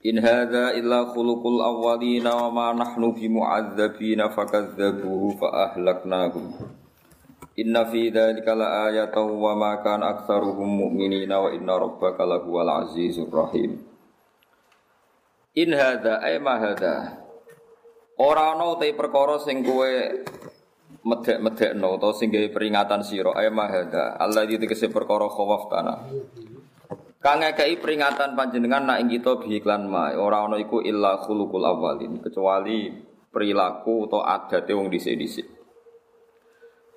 In hadza illa khuluqul awwalina wa ma nahnu bi mu'adzabina fakadzabuhu fa ahlaknahum. Inna fi dzalika la ayatan wa ma kana aktsaruhum mu'minina wa inna rabbaka lahuwal azizur rahim. In hadza ay ma hadza. Ora ana te perkara sing kowe medhek-medhekno utawa sing gawe peringatan sira ay ma hadza. Allah iki perkara khawaf tanah. Kang ngekei peringatan panjenengan nak ing kita bihiklan ma ora ana iku illa khuluqul awalin kecuali perilaku atau adate wong dhisik-dhisik.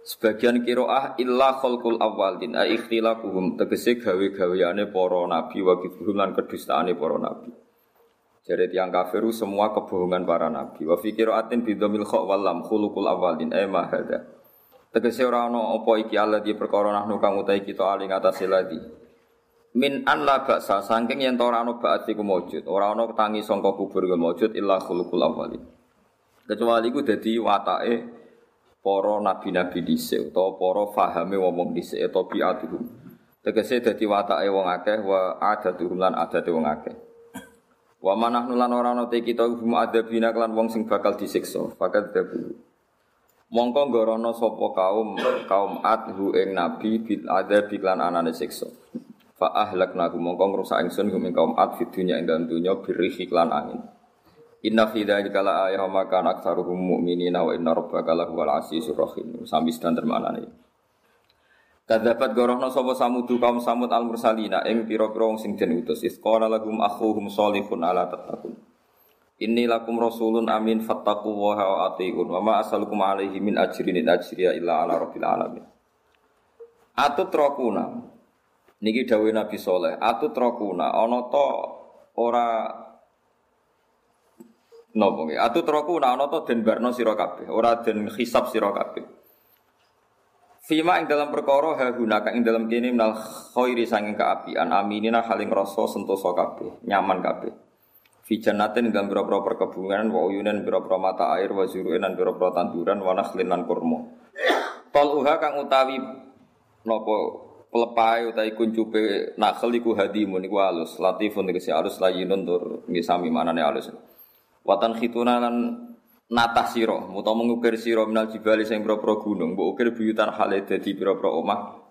Sebagian kiroah illa khalqul awalin ai ikhtilafuhum tegese gawe-gaweane para nabi wa kidhum lan kedustaane para nabi. Jadi tiang kafiru semua kebohongan para nabi. Wa fi qiraatin bi dhamil kha wal lam khuluqul awalin ai ma hada. Tegese ora ana apa iki di perkara nahnu kang utahe kita ali ngatasé lagi min an la baksa saking yen ora ana ba'at iku maujud ora ana tangi sangka kubur iku maujud illa khuluqul awwali kecuali iku dadi watake para nabi-nabi dhisik utawa para fahame wong dhisik utawa bi'atuhum. Tegese dadi watake wong akeh wa adatuhum lan adate wong akeh. Wa manahnu lan ora ana te kita hum adabina kelan wong sing bakal disiksa. Fakat dabu. Mongko ngorono sapa kaum kaum adhu ing nabi bil adabi lan anane siksa Fa ahlakna mongko ngrusak ingsun hum ing kaum ad fid dunya ing dalem dunya birrihi lan angin. Inna fi dzalika la ayatan ma kana aktsaruhum mu'minina wa inna rabbaka lahuwal azizur rahim. Sami sedang termanane. Kadzabat gorohna sapa samudu kaum samud al mursalina ing pira-pira wong sing den utus. Isqala lahum akhuhum sholihun ala tattaqun. Inni lakum rasulun amin fattaqu wa atiun wa ma asalukum alaihi min ajrin in illa ala rabbil alamin. Atut rokuna Niki dawuh Nabi Soleh, atut rokuna ana to ora nopo nggih. Atut rokuna ana to den barno sira ora den hisab sira kabeh. Fima ing dalam perkara ha gunaka ing dalam kene minal khairi sanging kaapian aminina haling rasa sentosa kabeh, nyaman kabeh. Fi jannatin dalam biro-biro perkebunan wa uyunan mata air wa zuru'in biro-biro tanduran wa nakhlin lan kurma. Tol uha kang utawi nopo pelepai utai kuncupe nakhel iku hadimun iku alus latifun tegese alus layinun tur ngisami manane alus watan khituna lan natah sira utawa mengukir sira minal jibali sing pro-pro gunung mbok ukir buyutan hale dadi pro-pro omah.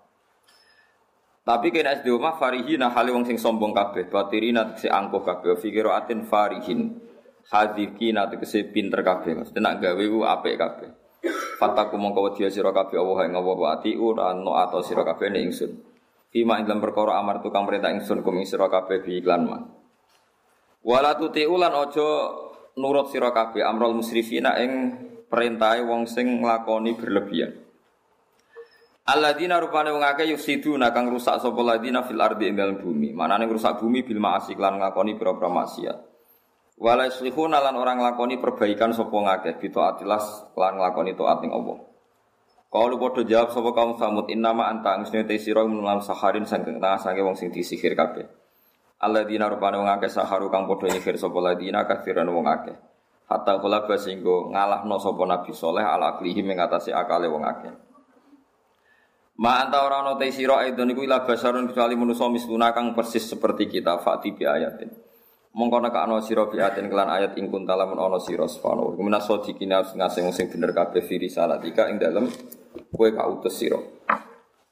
Tapi kena SD omah farihina hale wong sing sombong kabeh batirina tegese angkuh kabeh fikiratin farihin hadikina tegese pinter kabeh mesti nak gawe ku apik kabeh Fataku mongko wedi sira kabeh Allah ing Allah wa atiu lan ato sira kabeh ning ingsun. Fima ing dalam perkara amar tukang perintah ingsun kum ing sira kabeh bi iklan ma. Wala tutiu lan aja nurut sira kabeh amrul musrifina ing perintahe wong sing nglakoni berlebihan. Alladzina rupane wong akeh yusiduna kang rusak sapa ladina fil ardi ing dalem bumi. Manane rusak bumi bil ma'asi lan nglakoni pira-pira maksiat. Wala yuslihuna lan orang lakoni perbaikan sapa ngakeh atilas lan nglakoni taat ning Allah. Kalau padha jawab sapa kaum samud innama anta angusne te sira menalam saharin sangking tengah sange wong sing disihir kabeh. Alladzina rupane wong akeh saharu kang padha nyihir sapa ladina kafiran wong akeh. Hatta kula singgo ngalahno sapa Nabi Soleh ala aklihi mengatasi akale wong akeh. Ma anta ora ana te sira aidon iku ila basarun kecuali manusa misluna kang persis seperti kita fati bi ayatin mongko nek ana sira biatin kelan ayat ing kuntalamun ana sira sfano kumina sodikina ngasing sing bener kabeh fi risalatika ing dalem kowe kautus sira.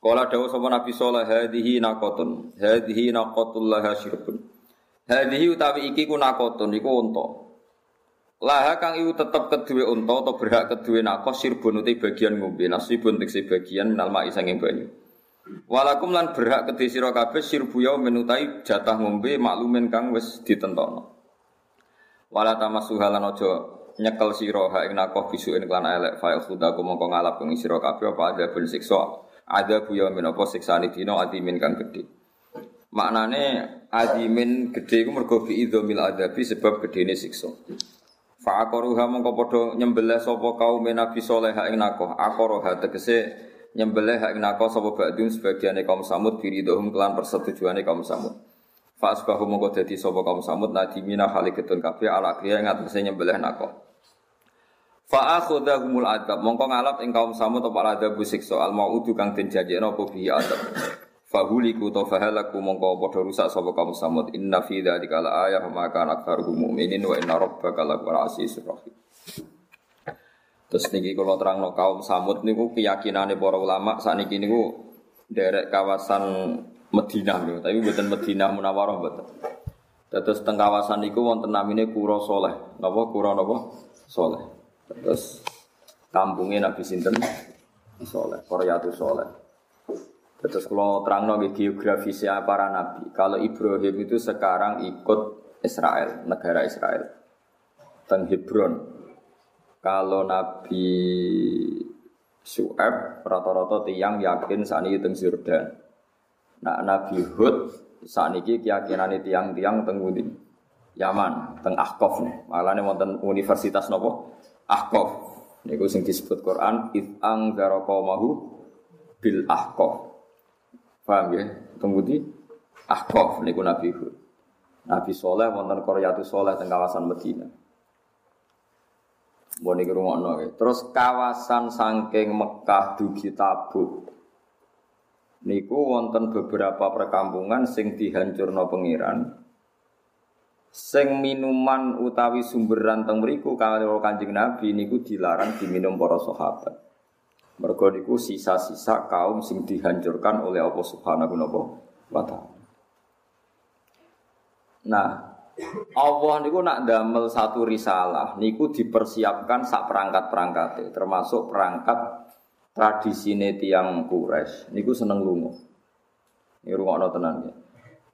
Kala dawuh sapa Nabi sallallahu hadhihi naqatun hadhihi naqatul laha syirbun hadhihi utawi iki ku naqatun iku unta. Laha kang iku tetep keduwe unta atau berhak keduwe nakos sirbun uti bagian ngombe nasibun tekse bagian minal ma'i sanging banyu Walakum lan berhak kedhe sira kabeh sirbu menutai jatah ngombe maklumen kang wis ditentokno. Wala tamasuha lan aja nyekel sira ha ing nakoh bisuken kelan elek fa khudaku mongko ngalap ing sira kabeh apa ada ben siksa ada buya min apa siksane dina adimin kang gedhe. Maknane adimin gede iku mergo bi idzamil adabi sebab gedene siksa. Fa aqaruha mongko padha nyembelih sapa kaum Nabi saleh ing nakoh. Aqaruha tegese nyembelih ing nakoh sapa ba'dun sebagiane kaum Samud biridhum kelan persetujuane kaum Samud. Fa asbahu mongko dadi sapa kaum Samud nadimina haliketun kabeh ala kriya ing atase nyembelih nakoh. Fa akhudhahumul adab mongko ngalap ing kaum Samud apa adab siksa al maudu kang den janjekno apa bi adab. Fahuliku to fahalaku mongko padha rusak sapa kaum samud inna fi dzalika la ayah maka aktsaruhum mu'minin wa inna rabbaka lahuwal azizur rahim. Terus niki kalau terangno kaum samud niku keyakinane para ulama sakniki niku derek kawasan Madinah niku, tapi mboten Madinah Munawwarah mboten. Terus teng kawasan niku wonten namine Kura Soleh. Napa Kura napa? Soleh. Terus kampungnya Nabi sinten? Soleh, Koryatu Soleh. Terus kalau terang nabi geografisnya para nabi, kalau Ibrahim itu sekarang ikut Israel, negara Israel, teng Hebron. Kalau Nabi Su'eb rata-rata tiang yakin saat ini teng Jordan. Nah Nabi Hud saat ini keyakinan tiang-tiang teng. Yaman, teng Ahqaf nih. Malah nih wonten universitas nopo Ahqaf. Niku sing disebut Quran it'ang mahu bil Ahqaf. Paham ya? Di Ahqaf niku Nabi Hud. Nabi Soleh wonten Qaryatu Soleh teng kawasan Medina. Mbok niki rungokno. Terus kawasan saking Mekah dugi Tabuk. Niku wonten beberapa perkampungan sing dihancurno pengiran. Sing minuman utawi sumberan teng mriku kalau Kanjeng Nabi niku dilarang diminum para sahabat. Mergo niku sisa-sisa kaum sing dihancurkan oleh Allah Subhanahu wa taala. Nah, Allah niku nak damel satu risalah niku dipersiapkan sak perangkat-perangkat termasuk perangkat tradisi tiang Quraisy niku seneng lunga. Ini rungokno tenan ya.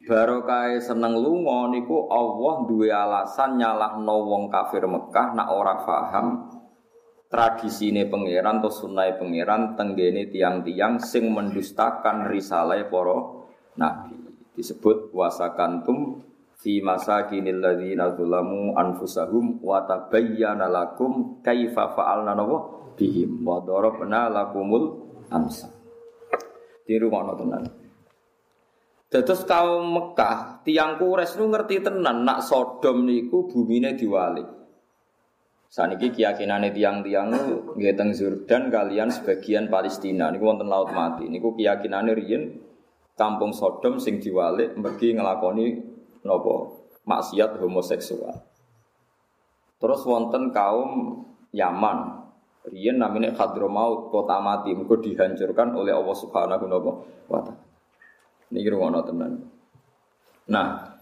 Barokah seneng lunga niku Allah duwe alasan nyalahno wong kafir Mekah nak ora paham tradisi ini pangeran atau sunai pangeran tenggene tiang-tiang sing mendustakan risalah poro nabi disebut wasakantum fi masa kinil ladzina zulamu anfusahum wa tabayyana lakum kaifa fa'alna nawa? Bihim. Wa darabna lakumul amsa di rumah tenan. Terus kaum Mekah, tiang Quraisy nu ngerti tenan nak Sodom niku bumine diwalik. Saniki keyakinan tiang-tiang nggih teng Jordan kalian sebagian Palestina. Niku wonten laut mati. Niku keyakinane riyen kampung Sodom sing diwalik mergi ngelakoni nopo maksiat homoseksual. Terus wonten kaum Yaman. Riyen namanya Hadramaut, kota mati, mergo dihancurkan oleh Allah Subhanahu wa taala. Niki rungono tenan. Nah,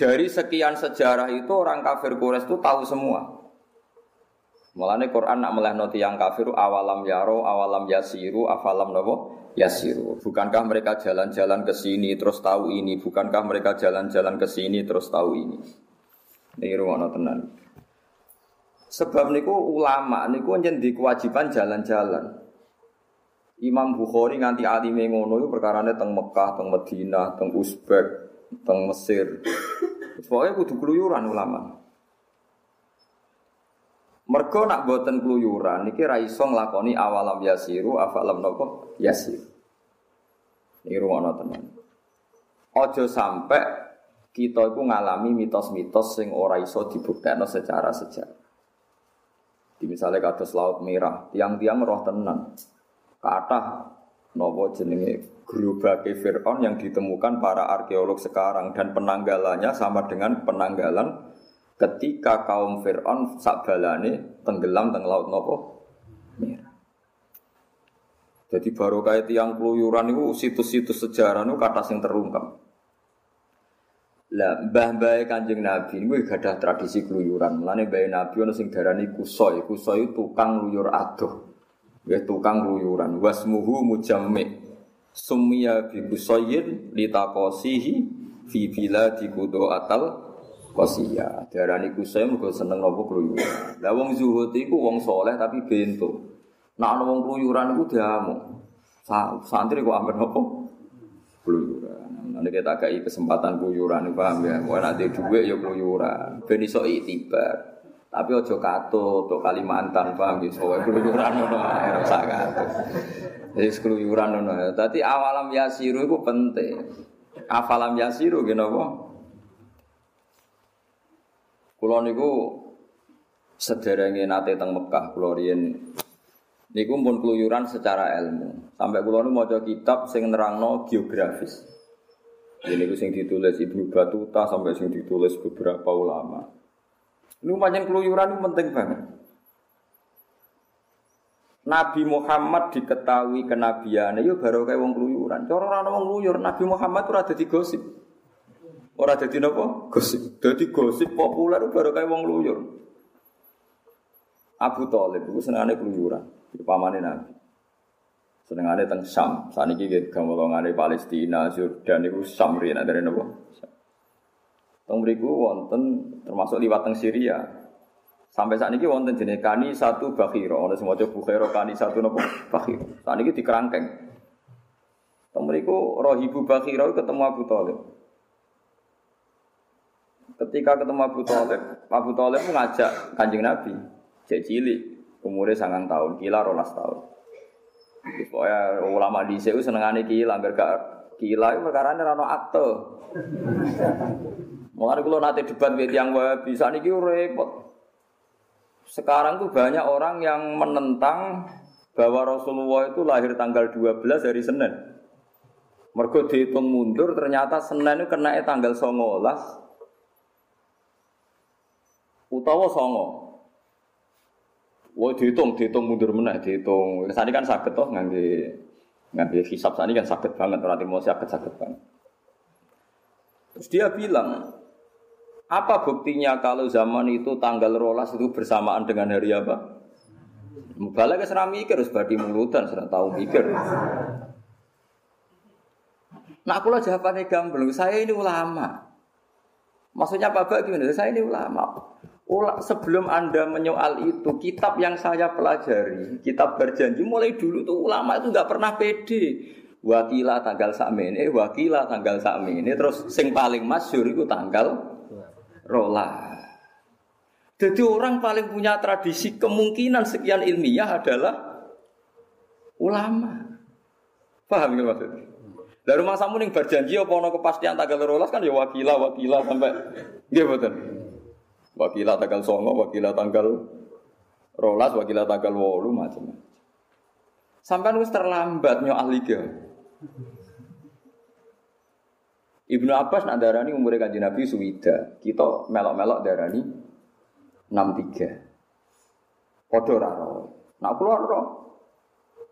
dari sekian sejarah itu orang kafir Quraisy itu tahu semua. Mulane Quran nak melehno yang kafir awalam yaro, awalam yasiru, afalam nopo yasiru. Bukankah mereka jalan-jalan ke sini terus tahu ini? Bukankah mereka jalan-jalan ke sini terus tahu ini? Ini ruang tenan. Sebab niku ulama niku jadi kewajiban jalan-jalan. Imam Bukhari nganti alime ngono iku perkarane teng Mekah, teng Madinah, teng Uzbek, teng Mesir. Pokoknya kudu keluyuran ulama. Mergo nak boten keluyuran niki ra iso nglakoni awalam yasiru afalam nopo yasir. Ini rumono tenan. Ojo sampai kita itu ngalami mitos-mitos sing ora iso dibuktekno secara sejarah. Di misalnya kados laut merah, tiang-tiang roh tenan. Kata nopo jenenge gerobake Fir'aun yang ditemukan para arkeolog sekarang dan penanggalannya sama dengan penanggalan ketika kaum Fir'aun sakbalane tenggelam teng laut nopo merah. Jadi baru kayak tiang keluyuran itu situs-situs sejarah itu kata sing terungkap. Lah mbah mbah kanjeng Nabi ini gak ada tradisi keluyuran. Mulane mbah Nabi ono sing darani kusoi, kusoi tukang luyur aduh. Ya tukang keluyuran. Wasmuhu mujammi. Sumia bi Busoyin litakosihi fi di kudo atal kosia. Darani kusai mergo seneng nopo keluyuran. Lah wong zuhud iku wong soleh tapi bento. Nak ana wong keluyuran iku diamuk. Santri kok amben nopo? Keluyuran. Nanti kita kayak kesempatan keluyuran, paham ya? Mau nanti duit ya keluyuran. Ben iso itibar. Tapi ojo kato, to Kalimantan, paham ya? Soalnya keluyuran ngono ae ora. Jadi keluyuran ngono. Dadi awalam yasiru itu penting. Afalam yasiru gini apa? Kulo niku sederenge nate teng Mekah, kulo riyen niku pun keluyuran secara ilmu. Sampai kulo niku maca kitab sing nerangno geografis. Ini ku sing ditulis Ibnu Batuta sampai sing ditulis beberapa ulama. Ini panjang keluyuran itu penting banget. Nabi Muhammad diketahui kenabiannya, yo baru kayak wong keluyuran. Cara orang wong keluyur, Nabi Muhammad tuh ada di gosip. Orang ada di apa? Gosip. Jadi gosip populer baru kayak wong keluyur. Abu Talib itu senangnya keluyuran. Di pamane Nabi. Senengane teng Sam. Saniki nggih gamolongane Palestina, Jordan iku Sam riyen dari napa? Teng mriku wonten termasuk liwat teng Syria. Sampai saat ini wonten jenis kani satu bakhiro, ada semua coba bukhiro kani satu nopo bakhiro. Saat ini dikerangkeng. Mriku rohibu bakhiro ketemu Abu Talib. Ketika ketemu Abu Talib, Abu Talib ngajak kanjeng Nabi, cek umurnya sangat tahun, kila rolas tahun. Pokoknya ulama di sini senengane kila, biar gak kila itu perkara ini rano akte. Mulai kalau nanti debat dengan yang bisa nih repot. Sekarang tuh banyak orang yang menentang bahwa Rasulullah itu lahir tanggal 12 hari Senin. Mergo dihitung mundur ternyata Senin itu kena tanggal 19 utawa songo. Wah dihitung, dihitung mundur meneh, dihitung. Sani kan sakit toh ngangge ngangge hisap sani kan sakit banget, berarti mau sakit sakit banget. Terus dia bilang, apa buktinya kalau zaman itu tanggal rolas itu bersamaan dengan hari apa? Mubalak ke mikir, harus badi mulutan, sudah tahu mikir. Nah aku lah jawabannya gamblang, saya ini ulama. Maksudnya apa gimana? Saya ini ulama sebelum Anda menyoal itu, kitab yang saya pelajari, kitab berjanji mulai dulu tuh ulama itu nggak pernah pede. Wakila tanggal sakmene, wakila tanggal sakmene, terus sing paling masyur itu tanggal rola. Jadi orang paling punya tradisi kemungkinan sekian ilmiah adalah ulama. Paham ya maksudnya? Dari rumah samu yang berjanji apa ono kepastian tanggal rolas kan ya wakila wakila sampai gitu Wakilah tanggal songo, wakilah tanggal rolas, wakilah tanggal wolu macam. Sampai harus terlambat nyo ahli. Ibnu Abbas nak darani umur kanjeng Nabi suwida. Kita melok-melok darani 63. Padha ora Nak keluar roh.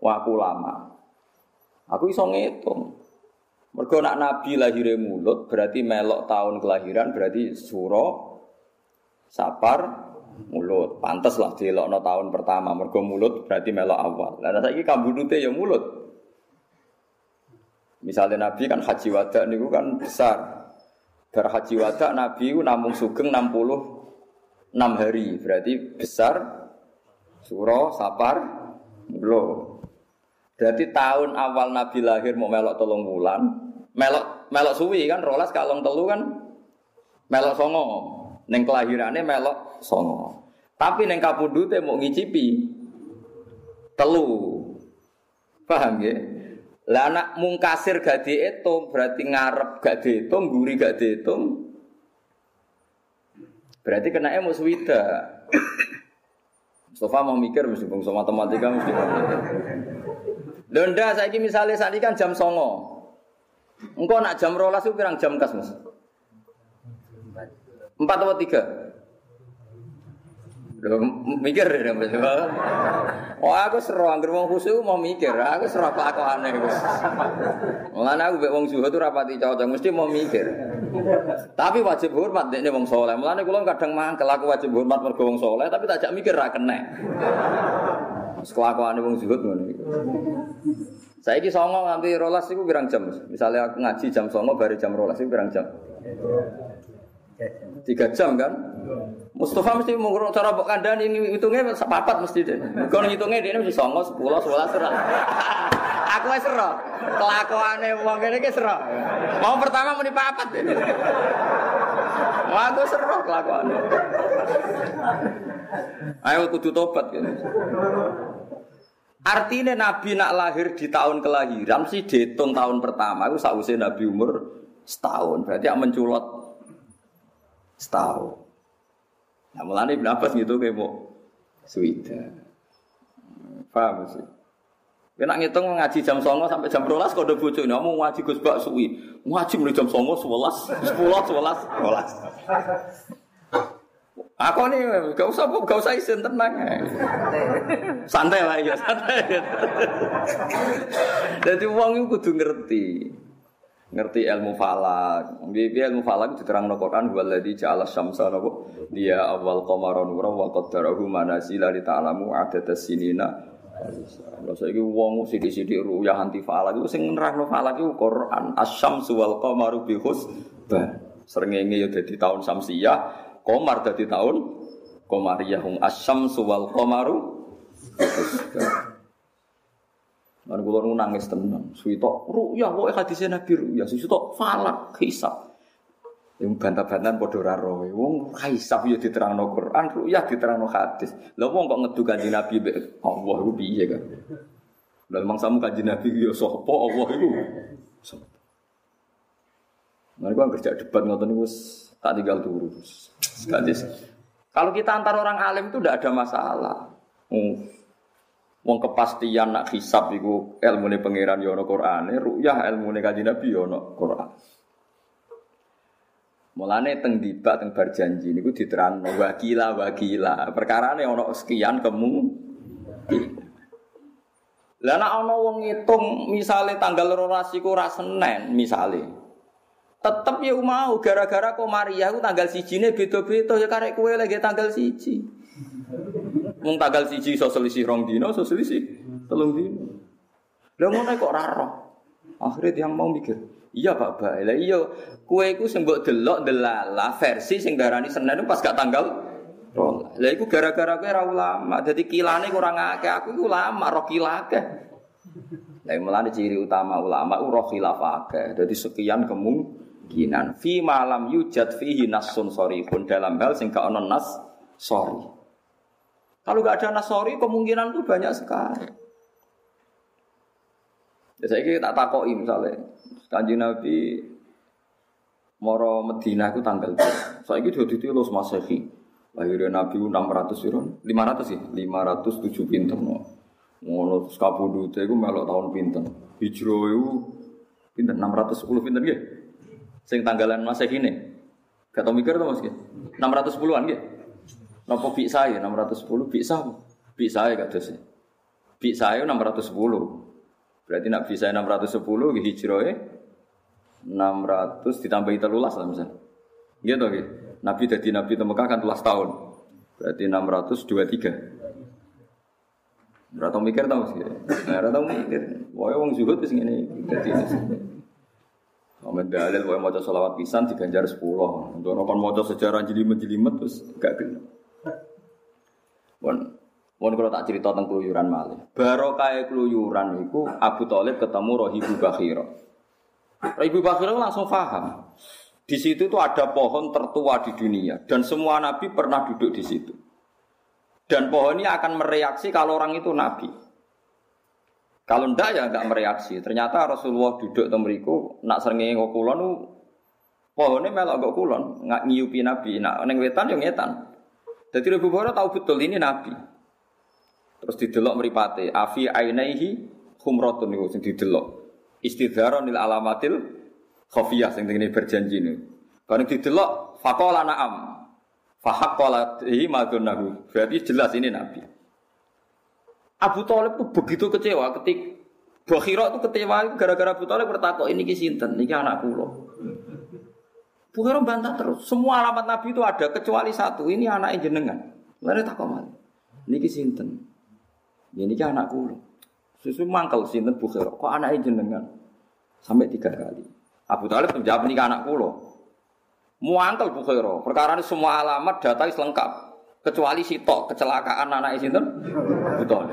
Wah aku lama. Aku iso ngitung. Mergo nak Nabi lahir mulut berarti melok tahun kelahiran berarti suro Sapar mulut. Pantes lah no tahun pertama mergo mulut berarti melok awal. Lah saiki kambudute ya mulut. Misalnya Nabi kan haji wada niku kan besar. Bar haji wada Nabi ku namung sugeng 66 hari. Berarti besar suro sapar mulut. Berarti tahun awal Nabi lahir mau melok tolong bulan, melok melok suwi kan rolas kalong telu kan melok songo. Neng kelahirannya melok songo. Tapi neng kapundute mau ngicipi telu. Paham ya? Lah anak mungkasir gak dihitung berarti ngarep gak dihitung, guri gak dihitung. Berarti kena emo swida. Mustafa mau mikir mesti sama matematika mesti mau. Londa saya ini misalnya saat ini kan jam songo. Engkau nak jam rolas itu pirang jam kas mas? Empat atau tiga? Loh, mikir ya Oh aku seru angger wong khusyuk mau mikir, aku seru apa aku aneh Gus. Mulane aku mek wong zuhud tuh rapati cocok, mesti mau mikir. Tapi wajib hormat dekne wong soleh. Mulane kula kadang mangkel aku wajib hormat mergo wong soleh, tapi tak mikir ra kena. Kelakuane wong zuhud ngono iku. Saiki songo nganti rolas iku pirang jam? Misalnya aku ngaji jam songo bari jam rolas iku pirang jam? Tiga jam kan? Mustafa mesti mengurung cara bok kandang ini hitungnya sepapat mesti deh. Kalau hitungnya dia mesti songo sepuluh sebelas serang. Aku wis ero. Kelakuane wong kene iki ero. Mau pertama muni papat. Wah, aku seru kelakuane. Ayo kudu tobat kan. Artinya Nabi nak lahir di tahun kelahiran sih dihitung tahun pertama. Aku sausé Nabi umur setahun. Berarti yang menculot setahun. Nah mulane Ibn Abbas gitu kayak mau suwida. Paham sih? Kena ngitung ngaji jam songo sampai jam rolas udah bujuk ini, mau ngaji gus bak suwi, ngaji mulai jam songo sebelas, sepuluh, sebelas, sebelas. Aku nih gak usah gak usah isin tenang, santai lah ya santai. Jadi uang itu kudu ngerti, ngerti ilmu falak. Bibi ilmu falak diterang no Quran waladhi ja'ala syamsa nopo dia awal qamaron nura wa qaddarahu manazila li ta'lamu adada sinina. Lha saiki wong sithik-sithik ruyah anti falak iku sing nerangno falak iku Quran. Asyamsu wal qamaru bi husban. Srengenge ya dadi tahun Samsiyah, Komar dadi tahun Komariyah hum asyamsu wal qamaru Lan kula nu nangis tenan. Suwitok ruyah wae hadise Nabi ruyah, suwitok falak hisab. Yang bantah-bantahan padha ora roh. Wong hisab ya diterangno Quran, ruyah diterangno hadis. Lha wong kok ngedu kanjeng Nabi mbek Allah iku piye kan? Lah memang samu kanjeng Nabi ya sapa Allah iku? Sapa? Gua kerja debat ngoten niku tak tinggal turu. Sekadis. Kalau kita antar orang alim itu tidak ada masalah. Hmm. Wong kepastian nak hisab iku ilmune pangeran ya ana Qur'ane, ruyah ilmune kanjeng Nabi ya ana Qur'an. Mulane teng dibak teng bar janji niku diterangno wakila wakila. Perkarane ana sekian kemu. Lah nek ana wong ngitung misale tanggal 12 iku ora Senin misale. Tetep ya mau gara-gara kok Maria ku tanggal sijine beda-beda ya karek kowe lagi tanggal siji. Wong tanggal siji iso selisih rong dino, iso selisih telung dino. Lah ngono kok ora roh. Yang mau mikir, iya Pak Bae. Lah iya, kue iku sing mbok delok delala versi sing darani Senin pas gak tanggal rola. Lah iku gara-gara kowe ora ulama. Dadi kilane kurang akeh. Aku iku ulama, roh kilake. Lah mulane ciri utama ulama ku roh khilaf akeh. Dadi sekian kemungkinan fi malam yujad fihi nasun pun dalam hal sing gak ono nas sorry. Kalau gak ada nas sorry kemungkinan itu banyak sekali. Ya saya kira tak takoki misalnya, kanji Nabi Moro Medina itu tanggal berapa? Saya kira itu los masehi. Lahirnya Nabi 600 sirun, 500 sih, 507 pinter no. Ngono kabudute iku melok tahun pinten. Hijrah iku pinten 610 pinten nggih. Sing tanggalan Masehi. Gak tau mikir to Mas nggih. 610-an nggih. Napa bi saya 610 bi sah. Bi saya gak dosa. Bi saya 610. Berarti nak bisa 610 nggih hijrahe 600 ditambahi telulas lah misalnya. Gitu nggih. Nabi jadi nabi di Mekah kan telas tahun. Berarti 623. Ora mikir tau sih. Nah, ora tau mikir. Wae wong zuhud wis ngene dadi. Amen dalil wae maca selawat pisan diganjar 10. Untuk kon maca sejarah jelimet-jelimet terus gak gelem. Bon, Mohon kalau tak cerita tentang keluyuran malih. Barokah keluyuran itu Abu Talib ketemu Rohibu Bakhiro. Rohibu Bakhiro langsung paham. Di situ itu ada pohon tertua di dunia dan semua nabi pernah duduk di situ. Dan pohon ini akan mereaksi kalau orang itu nabi. Kalau ndak ya nggak mereaksi. Ternyata Rasulullah duduk temeriku nak seringi ngokulon pohonnya melok ngok kulon nggak nyiupi nabi. Nak neng wetan yang ngetan. Jadi Abu Bakar tahu betul ini nabi. Terus didelok meripate afi ainaihi khumratun niku sing didelok. Istidharon lil alamatil khafiyah sing ngene berjanji niku. Bareng didelok faqala na'am. Fahaqqalatihi madunahu. Berarti jelas ini Nabi. Abu Talib itu begitu kecewa ketik Bakhira itu kecewa gara-gara Abu Talib bertakok ini kisinten, ini anak kulo. Bukhara bantah terus. Semua alamat Nabi itu ada kecuali satu. Ini anak jenengan. Lalu tak mal. Ini kisinten. Ini anak kulo. Susu mangkal sinten Bukhara. Kok anak jenengan? Sampai tiga kali. Abu Talib menjawab ini anak kulo. Muantel Bukhairo. Perkara ini semua alamat data lengkap. Kecuali si tok kecelakaan anak itu Betul.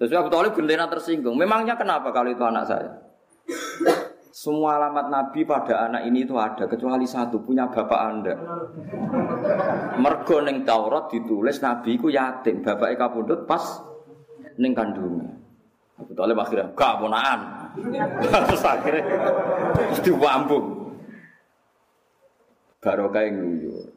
Sesuai Abu Talib gendena tersinggung. Memangnya kenapa kalau itu anak saya? Semua alamat Nabi pada anak ini itu ada kecuali satu punya bapak anda. Mergo neng Taurat ditulis Nabi ku yatim, bapak kapundut pas neng kandungnya. Abu Talib akhirnya gak ponaan. Terus akhirnya diwambung. Barokah yang nguyur.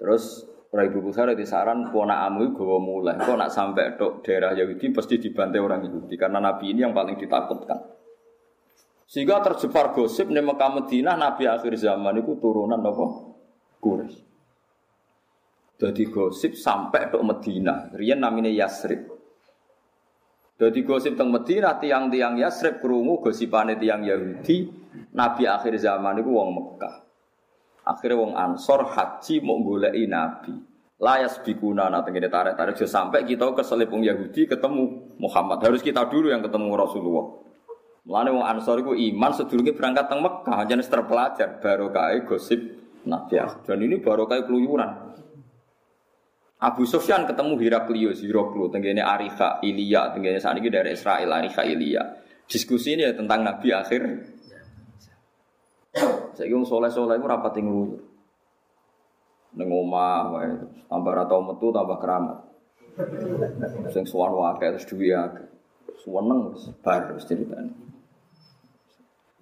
Terus Ora Ibu Bukhari di saran ponakamu gawa mulai. Kok nak sampai dok daerah Yahudi pasti dibantai orang Yahudi karena Nabi ini yang paling ditakutkan. Sehingga terjebak gosip di Mekah Madinah Nabi akhir zaman itu turunan apa? Quraisy. Jadi gosip sampai dok Medina. Rian namanya Yasrib. Jadi gosip tentang Medina tiang-tiang Yasrib kerungu gosipane tiang Yahudi. Nabi akhir zaman itu wong Mekah. Akhirnya wong Ansor haji mau goleki Nabi. Layas bikuna nanti kita tarik tarik sampai kita ke selipung Yahudi ketemu Muhammad. Harus kita dulu yang ketemu Rasulullah. Mulane wong Ansor itu iman sedurunge berangkat teng Mekah jenis terpelajar barokah gosip Nabi. Dan ini barokah keluyuran. Abu Sufyan ketemu Heraklius, Heraklu, tenggene Arifa, Ilya, tenggene saat ini dari Israel, Arifa, Ilya. Diskusi ini ya tentang Nabi akhir saya wong soleh-soleh iku rapati ngluyur. Ning omah wae, tambah ra tau metu tambah keramat. Sing suwan wae terus akeh. Suweneng wis bar wis ceritane.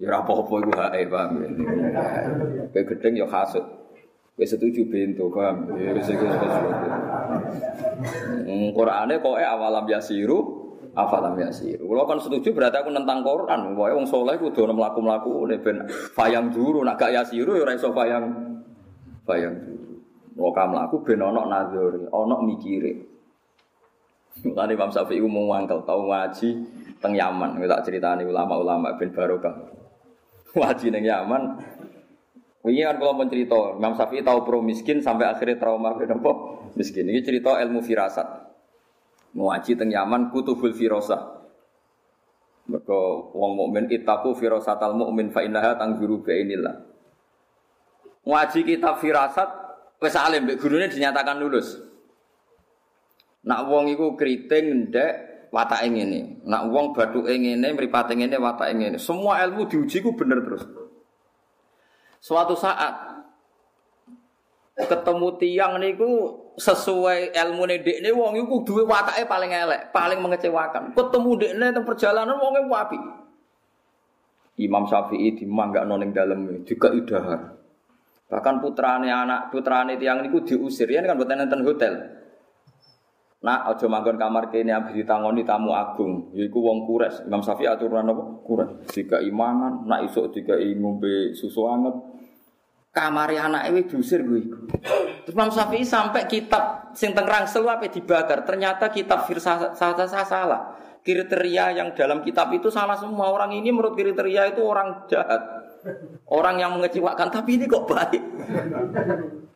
Ya ora apa-apa iku hae, paham ya. Kayak gedeng ya kasut. Wis setuju bento, paham. Ya wis iku. Hmm, Qur'ane kok awalam yasiru afalam yasir. Kalau kan setuju berarti aku nentang Quran. Wah, wong soleh kudu ono mlaku-mlaku ben fayang duru nak gak yasiru ya ora iso fayang fayang duru. Wong mlaku ben ono nazar, ono mikire. Mulane Imam Syafi'i mau ngangkel tau ngaji teng Yaman. Tak ceritani ulama-ulama ben barokah. Ngaji ning Yaman. Wingi kan kalau mencerita, Imam Syafi'i tahu pro miskin sampai akhirnya trauma ben apa? Miskin. Ini cerita ilmu firasat. Ngaji teng Yaman kutubul firasa. Mereka wong mukmin itaku firasatal mukmin fa innaha tangguru inilah. Ngaji kitab firasat wis alim mbek gurune dinyatakan lulus. Nak wong iku kriting ndek watake ngene. Nak wong bathuke ngene, mripate ngene, watake ngene. Semua ilmu diuji ku bener terus. Suatu saat ketemu tiang niku sesuai ilmu dekne wong iku duwe watake paling elek, paling mengecewakan. Ketemu dekne teng perjalanan wong iku api. Imam Syafi'i dimanggakno ning dalem juga idahar. Bahkan putrane anak putrane tiang niku diusir ya kan boten enten hotel. Nak aja manggon kamar kene ambek ditangoni tamu agung, yaiku wong kures. Imam Syafi'i aturan apa? Kures. Jika imangan, nak isuk jika ngombe susu anget, kamari anak wis diusir iku. Terus Imam Syafi'i sampai kitab sing teng Rangsel apa dibakar. Ternyata kitab Firsa salah. Kriteria yang dalam kitab itu salah semua. Orang ini menurut kriteria itu orang jahat. Orang yang mengecewakan, tapi ini kok baik.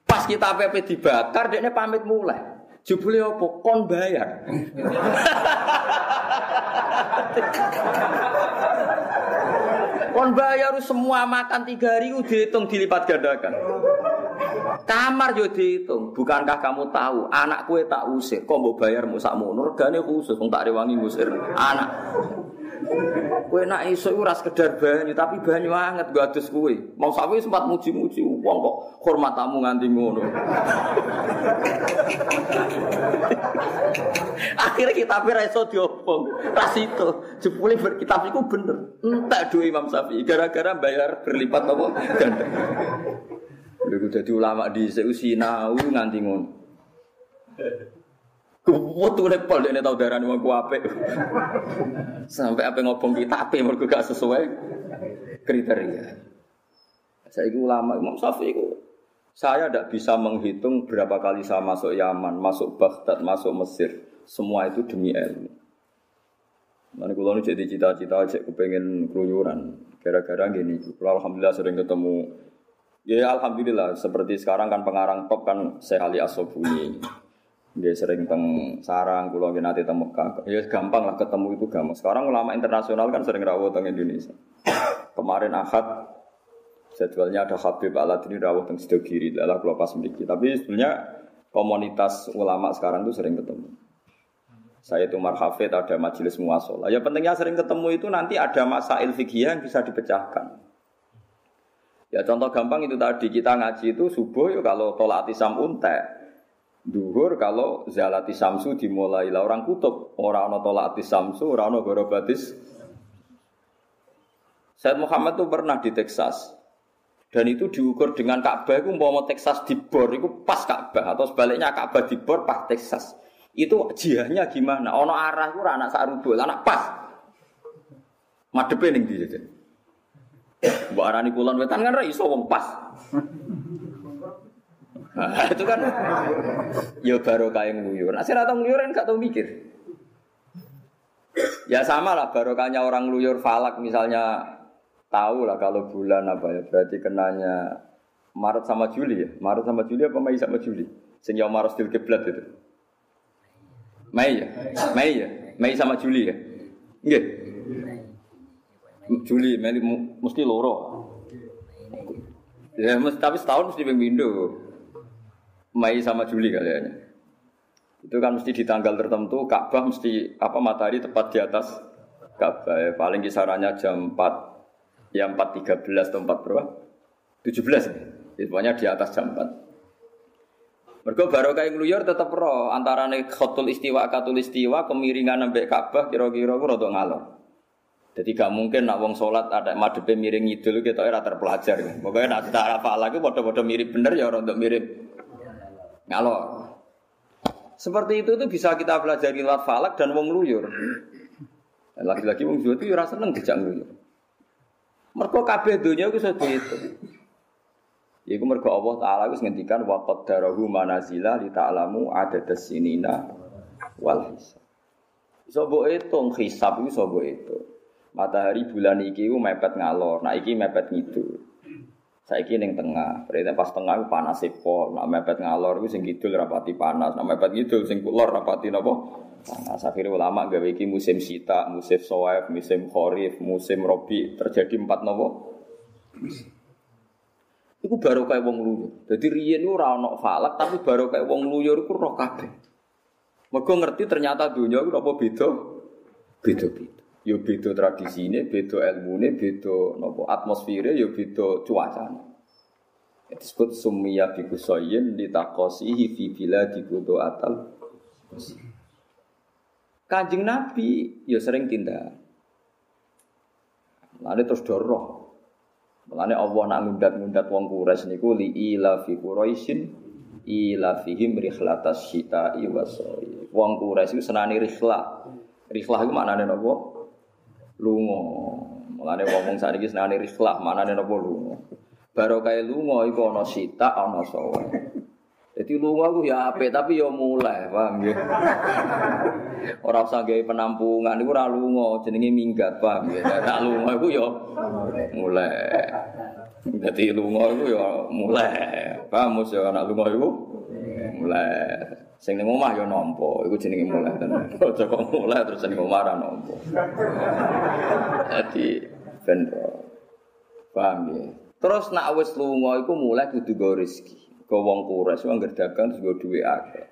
Pas kita PP dibakar, dia pamit mulai. Jubli opo kon bayar. Kon bayar semua makan tiga udah dihitung dilipat gandakan. Kamar yo dihitung. Bukankah kamu tahu anak kue tak usir, kok mau bayar musak munur? Gane khusus, tak rewangi ngusir anak. Kue nak iso ora sekedar banyu, tapi banyu anget gak adus kue. Mau sawi sempat muji-muji wong kok hormat tamu nganti ngono. Akhirnya kita pira iso diobong. Tas itu jebule berkitab iku bener. Entek duwe Imam Syafi'i gara-gara bayar berlipat apa ganda. Lha jadi ulama di sinau nganti ngono. Kuwutu pol dene tau darani wong ku apik. Sampai apa ngobong kita apik mergo gak sesuai kriteria. Saya itu ulama Imam Syafi'i itu saya tidak bisa menghitung berapa kali saya masuk Yaman, masuk Baghdad, masuk Mesir. Semua itu demi ilmu. Nanti kalau jadi cita-cita, cek kepengen keluyuran. Gara-gara gini, kalau alhamdulillah sering ketemu. Ya alhamdulillah, seperti sekarang kan pengarang top kan Syekh Asobuni. Dia sering teng sarang, pulau nggih nate teng Mekah. Ya gampang lah ketemu itu gampang. Sekarang ulama internasional kan sering rawuh teng Indonesia. Kemarin Ahad jadwalnya ada Habib Aladini rawuh teng Sidogiri, adalah kalau pas memiliki. Tapi sebenarnya komunitas ulama sekarang itu sering ketemu. Saya itu marhafid, ada majelis muasalah. Ya pentingnya sering ketemu itu nanti ada masail fikih yang bisa dipecahkan. Ya contoh gampang itu tadi kita ngaji itu subuh ya kalau tolak tisam untek. Duhur kalau zalati samsu dimulai lah orang kutub orang no tolak samsu orang no gorobatis. Said Muhammad itu pernah di Texas dan itu diukur dengan Ka'bah itu mau Texas di bor itu pas Ka'bah atau sebaliknya Ka'bah di bor pas Texas itu jihahnya gimana? Ono arah itu anak sarudul, anak pas. Madepe ning ndi jajan. Mbok arani kulon wetan kan ra iso wong pas. Itu kan ya baru kayak ngeluyur. Nah, saya datang ngeluyur kan gak tau mikir. Ya sama lah barokahnya orang ngeluyur falak misalnya tahu lah kalau bulan apa ya berarti kenanya Maret sama Juli ya. Maret sama Juli apa Mei sama Juli? Sing ya Maret stil kiblat itu. Mei ya? Mei ya? Mei sama Juli ya? Nggih. Juli, Mei mesti loro. Ya, tapi setahun mesti pemindo. Mei sama Juli kalian. Itu kan mesti di tanggal tertentu Ka'bah mesti apa matahari tepat di atas Ka'bah ya. Paling kisarannya jam 4 ya 4.13 atau 4 berapa? 17 ya. Pokoknya di atas jam 4. Mergo barokah ngluyur tetep ro antarane khotul istiwa katul istiwa kemiringan nembek Ka'bah kira-kira ku rada ngalor. Jadi gak mungkin nak wong sholat ada madepe miring ngidul kita ora terpelajar. Pokoknya nak tak apa lagi bodoh-bodoh mirip bener ya orang mirip ngalor. Seperti itu tuh bisa kita pelajari lewat falak dan wong luyur. Lagi-lagi wong luyur itu ya rasa seneng dijak luyur. Mergo kabeh donya iku sedhe itu. Iku mergo Allah taala wis ngendikan wa qaddarahu manazila li ta'lamu adadas sinina wal hisab. Iso mbok hitung hisab iku iso mbok hitung. Matahari bulan iki ku mepet ngalor, nah iki mepet ngidul. Saiki ning tengah, berarti pas tengah panas pol, nak mepet ngalor itu sing kidul rapati panas, nak mepet ngidul sing kulor rapati napa? Panas. Akhirnya ulama gawe iki musim sita, musim soef, musim khorif, musim robi, terjadi empat napa? Iku baru kayak wong luyur. Jadi riyen ora ono falak, tapi baru kayak wong luyur iku roh kabeh. Mergo ngerti ternyata dunia iku apa beda? Beda-beda. Ya beda tradisine, beda ilmune, beda napa atmosfere, ya beda cuacane. Disebut summiya bi kusayin litaqasihi fi biladi kudu atal. Kanjeng Nabi ya sering tindak. Lalu terus doroh. Mulane Allah nak ngundat-ngundat wong Quraisy niku li ila fi Quraisyin ila fihim rihlatas syita'i wasoi. Wong Quraisy iku senani rihlah. Rihlah iku maknane napa? Lunga. Mulane wong sakniki senengane rihlah, manane napa lunga. Baro kae lunga iku ana sita, ana sawa. Jadi lunga ku ya apik tapi ya mulai, paham nggih. Ora usah penampungan iku ora lunga, jenenge minggat, paham nggih. Nek lunga iku ya mulai. Jadi lunga iku ya mulai. Paham mesti ana lunga iku mulai. Sing ning omah ya nampa, iku jenenge mulai tenan. Aja kok mulai terus ning omah ora nampa. Dadi ben paham ya. Terus nak wis lunga iku mulai kudu go rezeki. Go wong kures wong dagang terus go duwe akeh.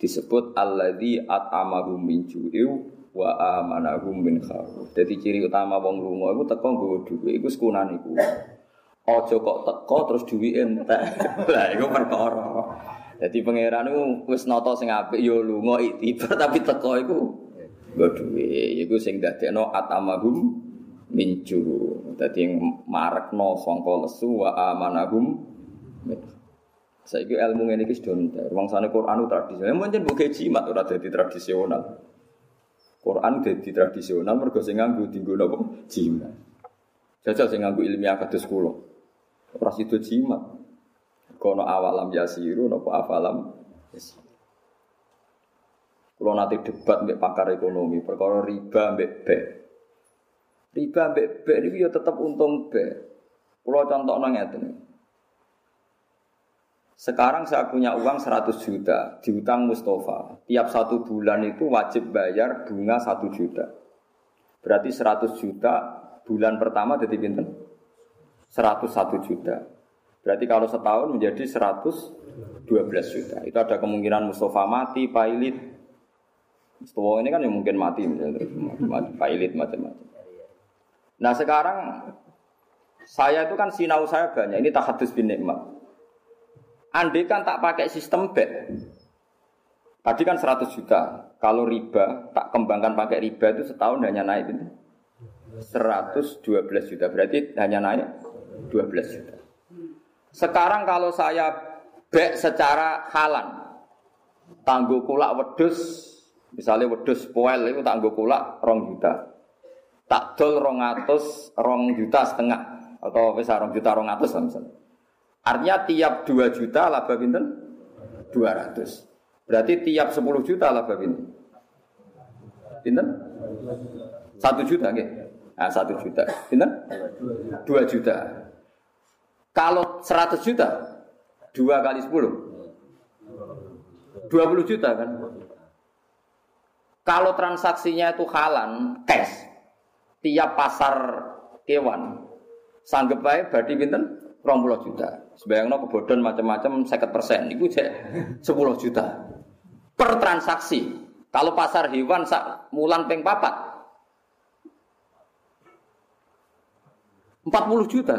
Disebut alladzi at'amahum min ju'in wa amanahum min khauf. Dadi ciri utama wong lunga iku teko nggo duwe iku sekunane iku. Aja kok teko terus duwe entek. Lah iku perkara. Jadi pangeran itu wis nata sing apik ya lunga iktibar tapi teko iku nggo duwe. Iku sing dadekno atamahum minju. Dadi marekno sangka lesu wa amanahum min. Saiki ilmu ngene iki sudah entar. Wong sane Quran tradisional. Mungkin bukan jimat ora dadi tradisional. Quran dadi tradisional mergo sing nganggo dienggo napa? Jimat. Jajal sing nganggo ilmiah kados kula. Ora sido jimat. Kono awalam yasiru nopo afalam. Kalau nanti debat mbek pakar ekonomi, perkara riba mbek B. Riba mbek B ini ya tetap untung B. Kalau contoh ngeten. Sekarang saya punya uang 100 juta diutang Mustafa. Tiap satu bulan itu wajib bayar bunga 1 juta. Berarti 100 juta bulan pertama jadi pinten? 101 juta. Berarti kalau setahun menjadi 112 juta. Itu ada kemungkinan Mustafa mati, pilot. Setua ini kan yang mungkin mati misalnya mati, pilot macam-macam. Nah sekarang saya itu kan sinau saya banyak. Ini tahadus bin nikmat. Andai kan tak pakai sistem bet. Tadi kan 100 juta. Kalau riba, tak kembangkan pakai riba itu setahun hanya naik itu. 112 juta. Berarti hanya naik 12 juta. Sekarang kalau saya bek secara halan. Tangguh kulak wedus. Misalnya wedus poel itu tangguh kulak rong juta. Tak dol rong atus, rong juta setengah. Atau bisa rong juta rong atus misalnya. Artinya tiap 2 juta laba pinten? 200. Berarti tiap 10 juta laba pinten? Pinten? 1 juta nggih. Nah, 1 juta. Pinten? 2 juta. Kalau 100 juta 2 kali 10 20 juta kan? Kalau transaksinya itu halan, cash, tiap pasar kewan, sanggup baik berarti pinten? 20 juta. Sebayangno kebodon macam-macam 50 persen, itu cek 10 juta per transaksi. Kalau pasar hewan mulan peng papat 40 juta.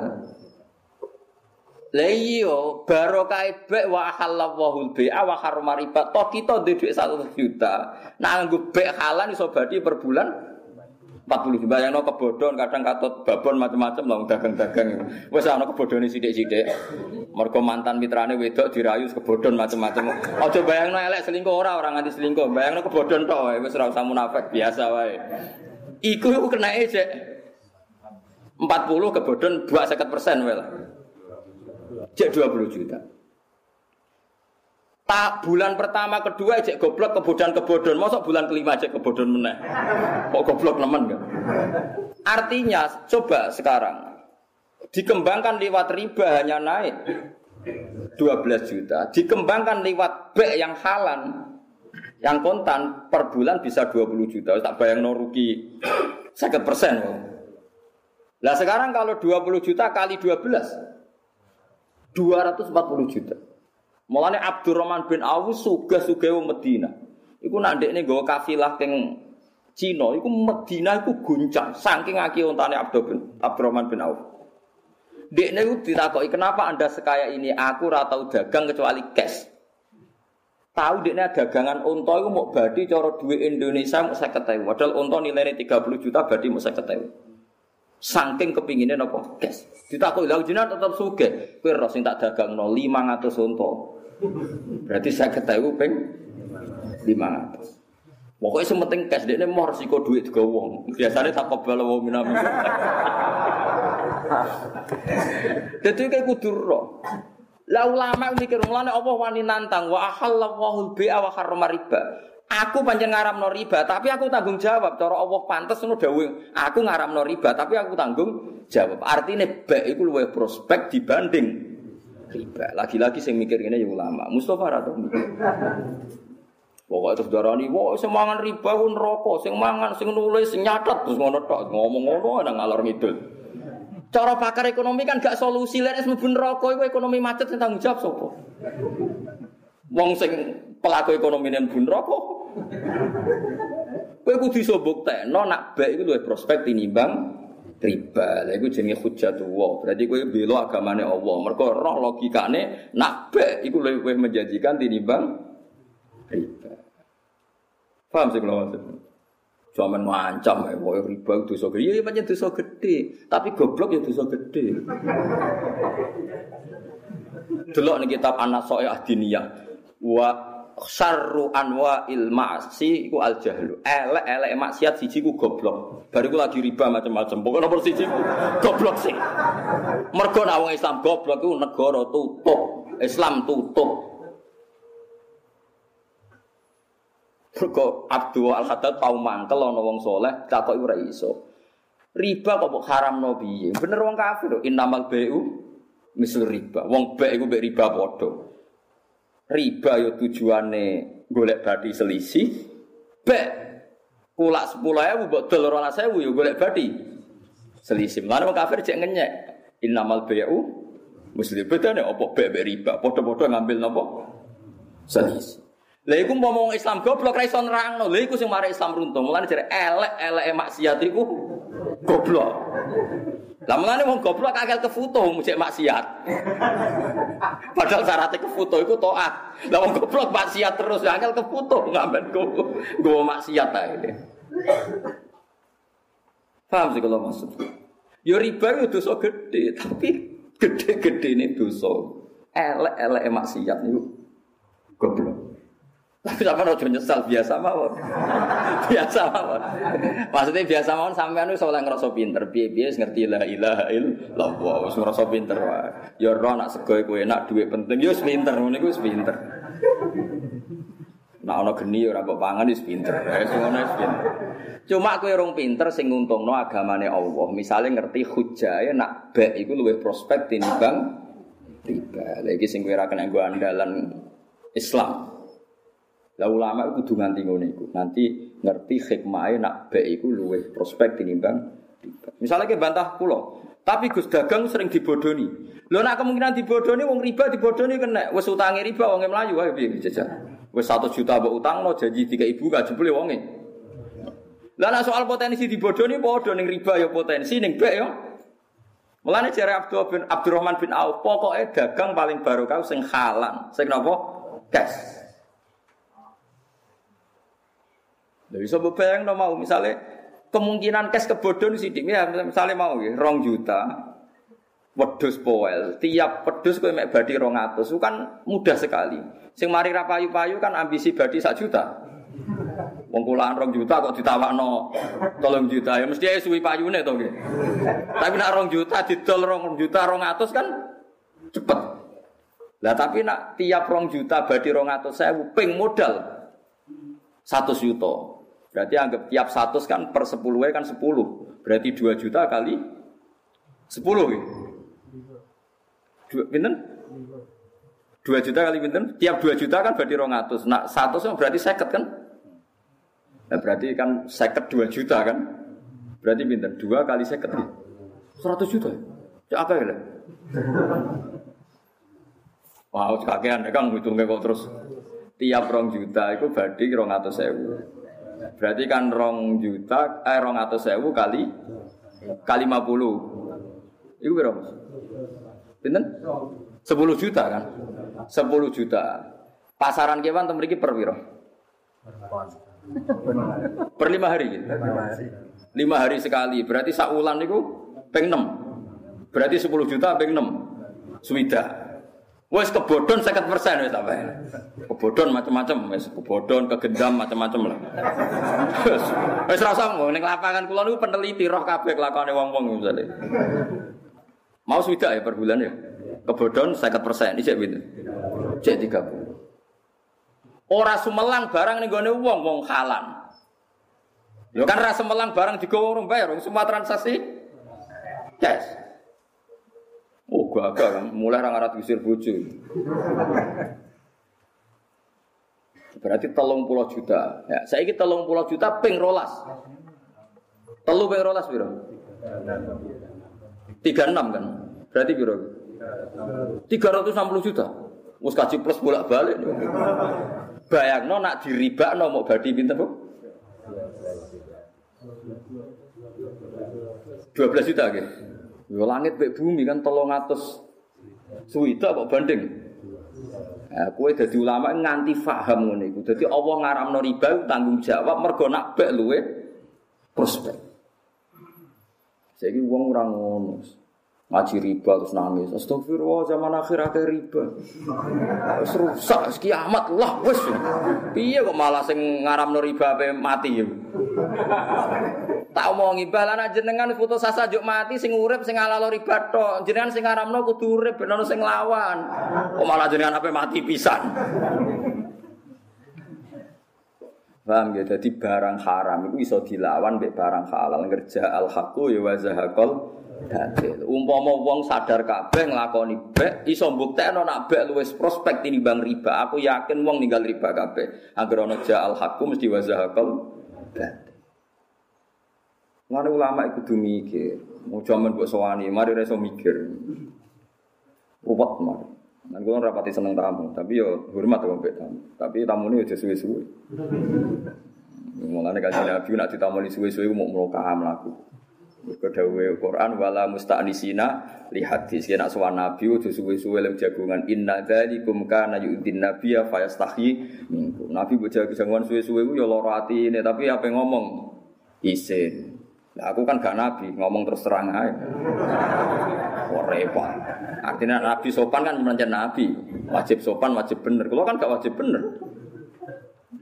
Lah iya, barokah bek wa halallahu bai'a wa harrama riba. Toh kita duwe 1 juta. Nah nganggo bek halal iso berarti per bulan? 40 juta. Yang no kebodon kadang katut babon macam-macam lah dagang-dagang. Wes ana kebodone sithik-sithik. Mergo mantan mitrane wedok dirayu kebodon macam-macam aja bayangno elek selingkuh ora orang nganti selingkuh. Bayangno kebodon tok wis ora usah munafik biasa wae. Iku iku kena cek. 40 kebodon 250% cek 20 juta Tak bulan pertama kedua cek goblok kebodohan kebodohan, masa bulan kelima cek kebodohan meneh. Kok goblok nemen kan? Artinya coba sekarang dikembangkan lewat riba hanya naik 12 juta, dikembangkan lewat B yang halan yang kontan per bulan bisa 20 juta. Tak bayang no rugi 50 persen. Lah sekarang kalau 20 juta kali 12 240 juta. Mulane Abdurrahman bin Auf sugih-sugih wong Medina. Iku nak ndekne nggawa kafilah teng Cina, iku Medina iku guncang saking akeh ontane Abdurrahman bin Auf. Dekne iku ditakoki, "Kenapa Anda sekaya ini? Aku ora tau dagang kecuali cash." Tahu dekne dagangan unta iku mau badi cara duit Indonesia mau 50.000. Padahal unta nilainya 30 juta badi mau 50.000. Saking kepinginnya nopo cash. Ditakoki, "Lah jenengan tetep sugih." Kowe ro sing tak dagangno 500 unta. Berarti saya ketahui peng lima ratus. Pokoknya sementing cash dia mau resiko duit uang. Biasanya tak kobal wong minami. Jadi kayak kudur roh. Lah ulama mikir mulane Allah wani nantang wa ahallallahu al-bai'a wa harrama riba. Aku pancen ngaramno riba, tapi aku tanggung jawab. Cara Allah pantes ngono dawuh, aku ngaramno riba, tapi aku tanggung jawab. Artinya baik iku luwih prospek dibanding riba. Lagi-lagi saya mikir ini ya ulama. Atau mikir. Pokoknya terus darani, wah semangan riba pun rokok, sing mangan, sing nulis, sing nyatet, terus ngono tok, ngomong-ngono, ada ngalor ngidul. Cara pakar ekonomi kan gak solusi, lain es mubun rokok, itu ekonomi macet, yang tanggung jawab sopo. Wong sing pelaku ekonomi yang bun rokok. Kowe kudu iso buktekno nak baik itu luwih prospek tinimbang riba. Lha iku jenenge hujjatullah. Berarti kowe bela agamane Allah. Mergo roh logikane nak be iku luwih menjanjikan tinimbang riba. Paham sih kalau maksud? Cuma ngancam ya, mau riba itu dosa gede. Iya, banyak dosa gede. Tapi goblok ya dosa gede. Delok nih kitab anak soe adiniyah. Wa syarru anwa il ma'si iku al jahlu. Elek elek maksiat siji ku goblok. Bariku lagi riba macam-macam. Pokoknya nomor siji ku goblok sih. Mergo nek wong Islam goblok iku negara tutup. Islam tutup. Mergo Abdul Al Haddad tau mangkel ana wong saleh takoki ora iso. Riba kok haram no piye? Bener wong kafir. Innamal bai'u misal riba. Wong baik iku mbek riba padha riba yo tujuane golek bati selisih bek kulak sepuluh ewu buat dol rolas sewu yo golek bati selisih mana mau kafir cek ngenyek. Innamal bayu muslim bedane opo bek bek riba? Podo podo ngambil nopo selisih Lha iku ngomong Islam goblok ra iso nerangno. Lha iku sing mari Islam runtuh. Mulane jare elek-eleke maksiat iku goblok. Lah mulane wong goblok akal kefoto mujek maksiat. Padahal syaratnya kefoto iku taat. Lah wong goblok maksiat terus akal kefoto ngamben go go maksiat ae. Paham sih kalau maksud? Ya riba itu dosa gede, tapi gede-gede ini dosa. Elek-elek maksiat itu goblok. Tapi sama rojo nyesal biasa mawon. biasa mawon. Maksudnya biasa mawon sampean wis oleh ngrasa pinter, piye-piye ngerti la ilaha illallah, wis ngrasa pinter wae. Ya ora nak sego iku enak, duit penting, ya wis pinter, ngene iku wis pinter. Nah ana geni ora kok pangan wis pinter. Wis ngono wis pinter. Cuma kowe rong pinter sing nguntungno agamane Allah. Misale ngerti hujae nak bek iku luwih prospek tinimbang riba. Lha iki sing kowe ora kena andalan Islam. Lah ulama itu kudu nganti ngono iku. Nanti ngerti hikmahe nak baik iku luwih prospek tinimbang. Misalnya ke bantah pulau, tapi Gus dagang sering dibodoni. Lho nak kemungkinan dibodoni wong riba dibodoni kena wis utangi riba wong melayu ae piye jajal. Wis 1 juta mbok utangno janji tiga ibu gak jebule wonge. Lah nak soal potensi dibodoni padha ning riba ya potensi ning bek ya. Mulane jare Abdul bin Abdurrahman bin Auf, pokoknya dagang paling barokah sing halal, sing napa? Cash. Lha iso no mau? Misalnya kemungkinan cash kebodhon sithik. Ya misalnya mau ya rong juta wedhus poel. Tiap wedhus kowe mek badi 200 itu kan mudah sekali. Sing mari ra payu-payu kan ambisi badi sak juta. Wong kulaan rong juta kok ditawakno tolong juta. Ya mesti ae suwi payune to nggih. Tapi nak rong juta didol rong juta rong atus kan cepet. Lah tapi nak tiap rong juta badi rong atus saya ping modal satu juta. Berarti anggap tiap satu kan per sepuluh kan sepuluh. Berarti dua juta kali sepuluh. Ya? Dua, binten? Dua juta kali binten? Tiap dua juta kan berarti rong atus. Nah satu berarti seket kan? Nah, berarti kan seket dua juta kan? Berarti binten? Dua kali seket. Seratus juta. Ya apa ya? Wow, kakean ya kan ngitungnya kok terus tiap rong juta itu berarti rong atus sewu. Berarti kan rong juta, eh rong atau sewu kali kali lima puluh. Iku berapa? Pinten? Sepuluh juta kan? Sepuluh juta. Pasaran kewan temen iki per piro? Per lima hari gitu. Lima hari sekali. Berarti sak wulan niku peng 6. Berarti 10 juta peng 6. Swida. Wes kebodon sekat persen wes apa ya? Kebodon macam-macam, wes kebodon, kegendam macam-macam lah. Wes, rasa mau neng lapangan kulon itu peneliti roh kabeh kelakuan wong-wong misalnya. Mau sudah ya per bulan ya? Kebodon sekat persen, ini cek gitu. Cek tiga puluh. Ora sumelang barang nih gue wong wong halan. Yo kan rasa melang barang digorong bayar, semua transaksi. Yes. Oh gagal kan, mulai orang Arab usir bojo. Berarti telung pulau juta. Ya, saya ini telung pulau juta ping rolas. Telu ping rolas biro. Tiga enam kan. Berarti biro. Tiga ratus enam puluh juta. Mus kaji plus bolak balik. Bayang no nak diriba no mau badi pinter bu. Dua belas juta gitu. Yo langit mek bumi kan tolong atas suwita kok banding. Nah, kue jadi ulama nganti faham ngono iku. Dadi Allah ngaramno riba tanggung jawab mergo nak bek luwe prospek. Saiki wong ora ngono. Ngaji riba terus nangis. Astagfirullah zaman akhir akhir riba. Wis rusak kiamat lah wis. Piye kok malah sing ngaramno riba ape mati ya. Tak omongi balan jenengan putus asa juk mati sing urip sing alalo riba tok. Jenengan sing ngaramno kudu urip sing lawan. Kok malah jenengan apa mati pisan. Paham ya, jadi barang haram itu bisa dilawan mbek barang halal ngerja al haqqu ya wa zahaqal. Umpama wong sadar kabeh nglakoni bek iso mbuktekno nak bek luwes prospek tinimbang riba. Aku yakin wong ninggal riba kabeh. Angger ana ja al haqqu mesti wa zahaqal. Mana ulama itu tuh mikir, mau jaman buat sewani, mari reso mikir, ruwet mari. Kan kula rapati seneng tamu, tapi yo hormat kok mbek tamu. Tapi tamune aja suwe-suwe. Mulane kanjeng Nabi nak ditamoni suwe-suwe mau mloka mlaku. Mergo dawuhe Quran wala musta'nisina li hadis. Yen nak sowan Nabi aja suwe-suwe lem jagungan inna dzalikum kana yu'din nabiyya fayastahi minkum. Nabi mbok jagungan suwe-suwe ku ya lara atine, tapi apa ngomong isin. Nah, aku kan gak nabi, ngomong terus terang aja. Wah repot. Artinya nabi sopan kan mencari nabi. Wajib sopan, wajib bener. Kalau kan gak wajib bener.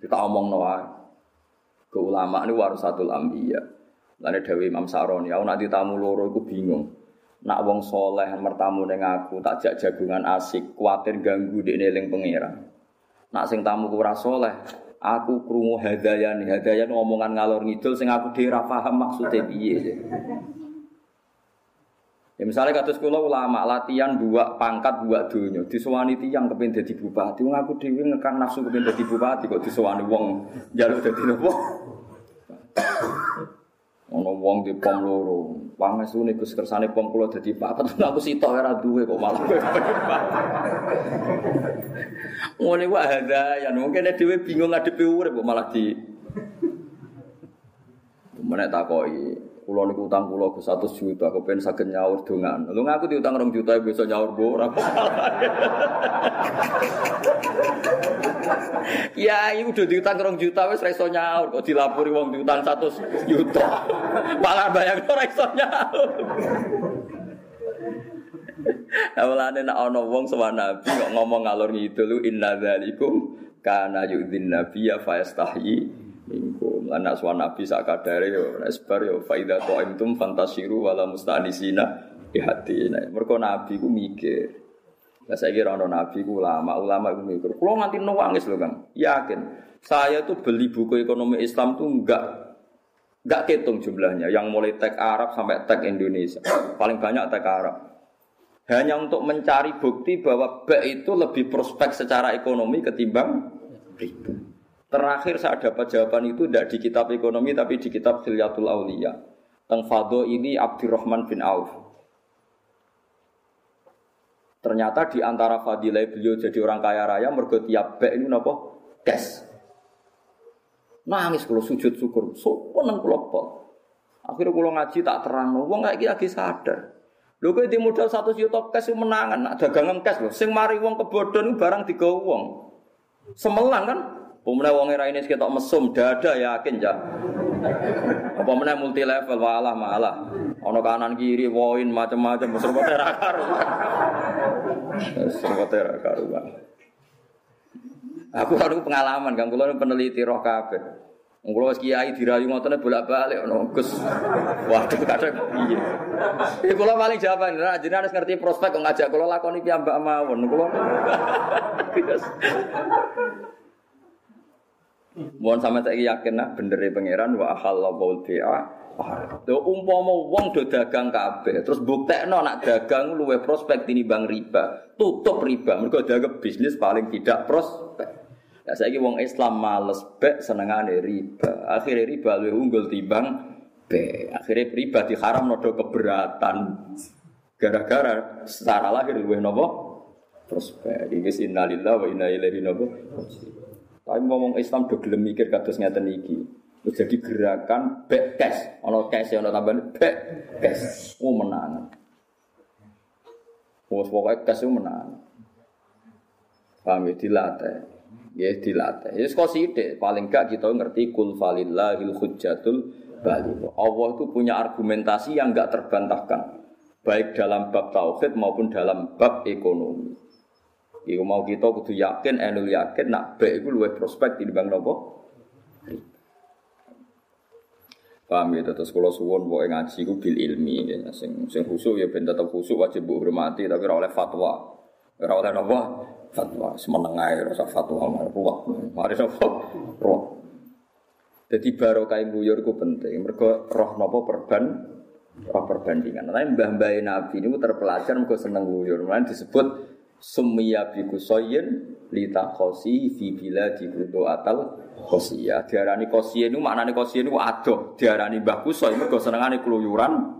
Kita omong noah. Ke ulama ini warasatul ambiya. Lalu Dewi Imam Saroni, aku nanti tamu loro, aku bingung. Nak wong soleh mertamu dengan aku tak jak jagungan asik, kuatir ganggu di neling pangeran. Nak sing tamu kurang soleh, aku krungu hadayan hadayan ngomongan ngalor ngidul sing aku dhewe paham maksudnya piye. Ya misalnya kata sekolah ulama latihan dua pangkat dua dunia disewani tiang kepen jadi bupati. Wong aku dhewe ngekang nafsu kepen jadi bupati kok disewani wong jaluk dadi nopo Ono wong di pom loro. Pangestu niku kersane pom kula dadi papat. Aku sitok ora duwe kok malah. Ngene wae ada ya mungkin dhewe bingung ngadepi urip kok malah di Menek takoki, kula niku utang kula ke 100 juta, kepen saged nyaur dongan. Lho ngaku diutang 2 juta besok nyaur bo ora Ya, iku udah diutang 2 juta ra iso nyaur kok dilapori wong diutang 100 juta. Malah bayang ora iso nyaur. Awalane nek ana wong sowan Nabi kok ngomong ngalor ngidul inna dzalikum kana yudzin nabiyya fa yastahi. Lan nek sowan Nabi sak kadare yo sebar yo fa idza ta'imtum fantasiru wala mustanisina di hati. Mergo Nabi ku mikir. Lah saya kira ono nabi ku ulama, ulama itu mikir. Kulo nganti nangis lho Kang. Yakin. Saya tuh beli buku ekonomi Islam tuh enggak enggak ketung jumlahnya. Yang mulai tag Arab sampai tag Indonesia. Paling banyak tag Arab. Hanya untuk mencari bukti bahwa B itu lebih prospek secara ekonomi ketimbang riba. Terakhir saya dapat jawaban itu tidak di kitab ekonomi tapi di kitab Khilyatul Aulia. Teng Fado ini Abdurrahman bin Auf. Ternyata di antara fadilah beliau jadi orang kaya raya mergo tiap bek ini napa? Cash. Nangis kalau sujud syukur, sopan kula pol. Akhirnya kalau ngaji tak terang, wong kayak lagi sadar. Lho kowe di modal 1 juta cash menangan, nak dagangan cash lho. Sing mari wong kebodhon barang digawa wong. Semelang kan? Pemenang wong era ini sekitar mesum, dada yakin ya. Apa meneh multi level walah malah. Ono kanan kiri woin macam-macam serba ra karuan. Serba ra karuan. Aku baru pengalaman kan kula peneliti roh. Wong kula wis kiai dirayu ngotone bolak-balik ono Gus. Waduh kadang piye. Eh kula paling jawaban ra jenengan harus ngerti prospek kok ngajak kula lakoni piyambak mawon. Kula Mohon sama saya yakin nah bener pangeran wa halallahu bi'a Lho umpama wong do dagang kabeh terus buktekno nak dagang luwe prospek tinimbang riba. Tutup riba mergo dagang bisnis paling tidak prospek. Ya saiki wong Islam males bek senengane riba. Akhirnya riba luwe unggul timbang be. Akhirnya riba diharam nodo keberatan. Gara-gara secara lahir luwe nopo prospek. Iki innalillahi wa inna ilaihi nopo. Tapi ngomong Islam do gelem mikir kados ngeten iki. Jadi gerakan back cash, ono cash ono tambahan back cash. Oh menang. Oh pokoknya cash menang. Paham ya dilatih. Ya dilatih. Ya kok sithik, paling gak kita ngerti kul falillahil hujjatul baligh. Allah itu punya argumentasi yang enggak terbantahkan. Baik dalam bab tauhid maupun dalam bab ekonomi. Iku mau kita kudu yakin, enul yakin, nak baik itu luwih prospek di bang nopo. Paham ya, terus kalau suwon boleh ngaji ku bil ilmi, ya. sing sing khusyuk ya ben tetap khusyuk wajib bu hormati, tapi ora oleh fatwa, ora oleh nopo fatwa, semenengai rasa fatwa mari ruwet, mari nopo ruwet. Jadi barokah buyur ku penting, mereka roh nopo perban, roh perbandingan. Tapi mbah-mbah Nabi ini terpelajar mereka seneng buyur, makanya disebut summiya bi kusoyin lita khosi fi bila di kudo atal khosiyah diarani khosiyah itu maknanya khosiyah itu adoh diarani mbah kusoy mergo senengane keluyuran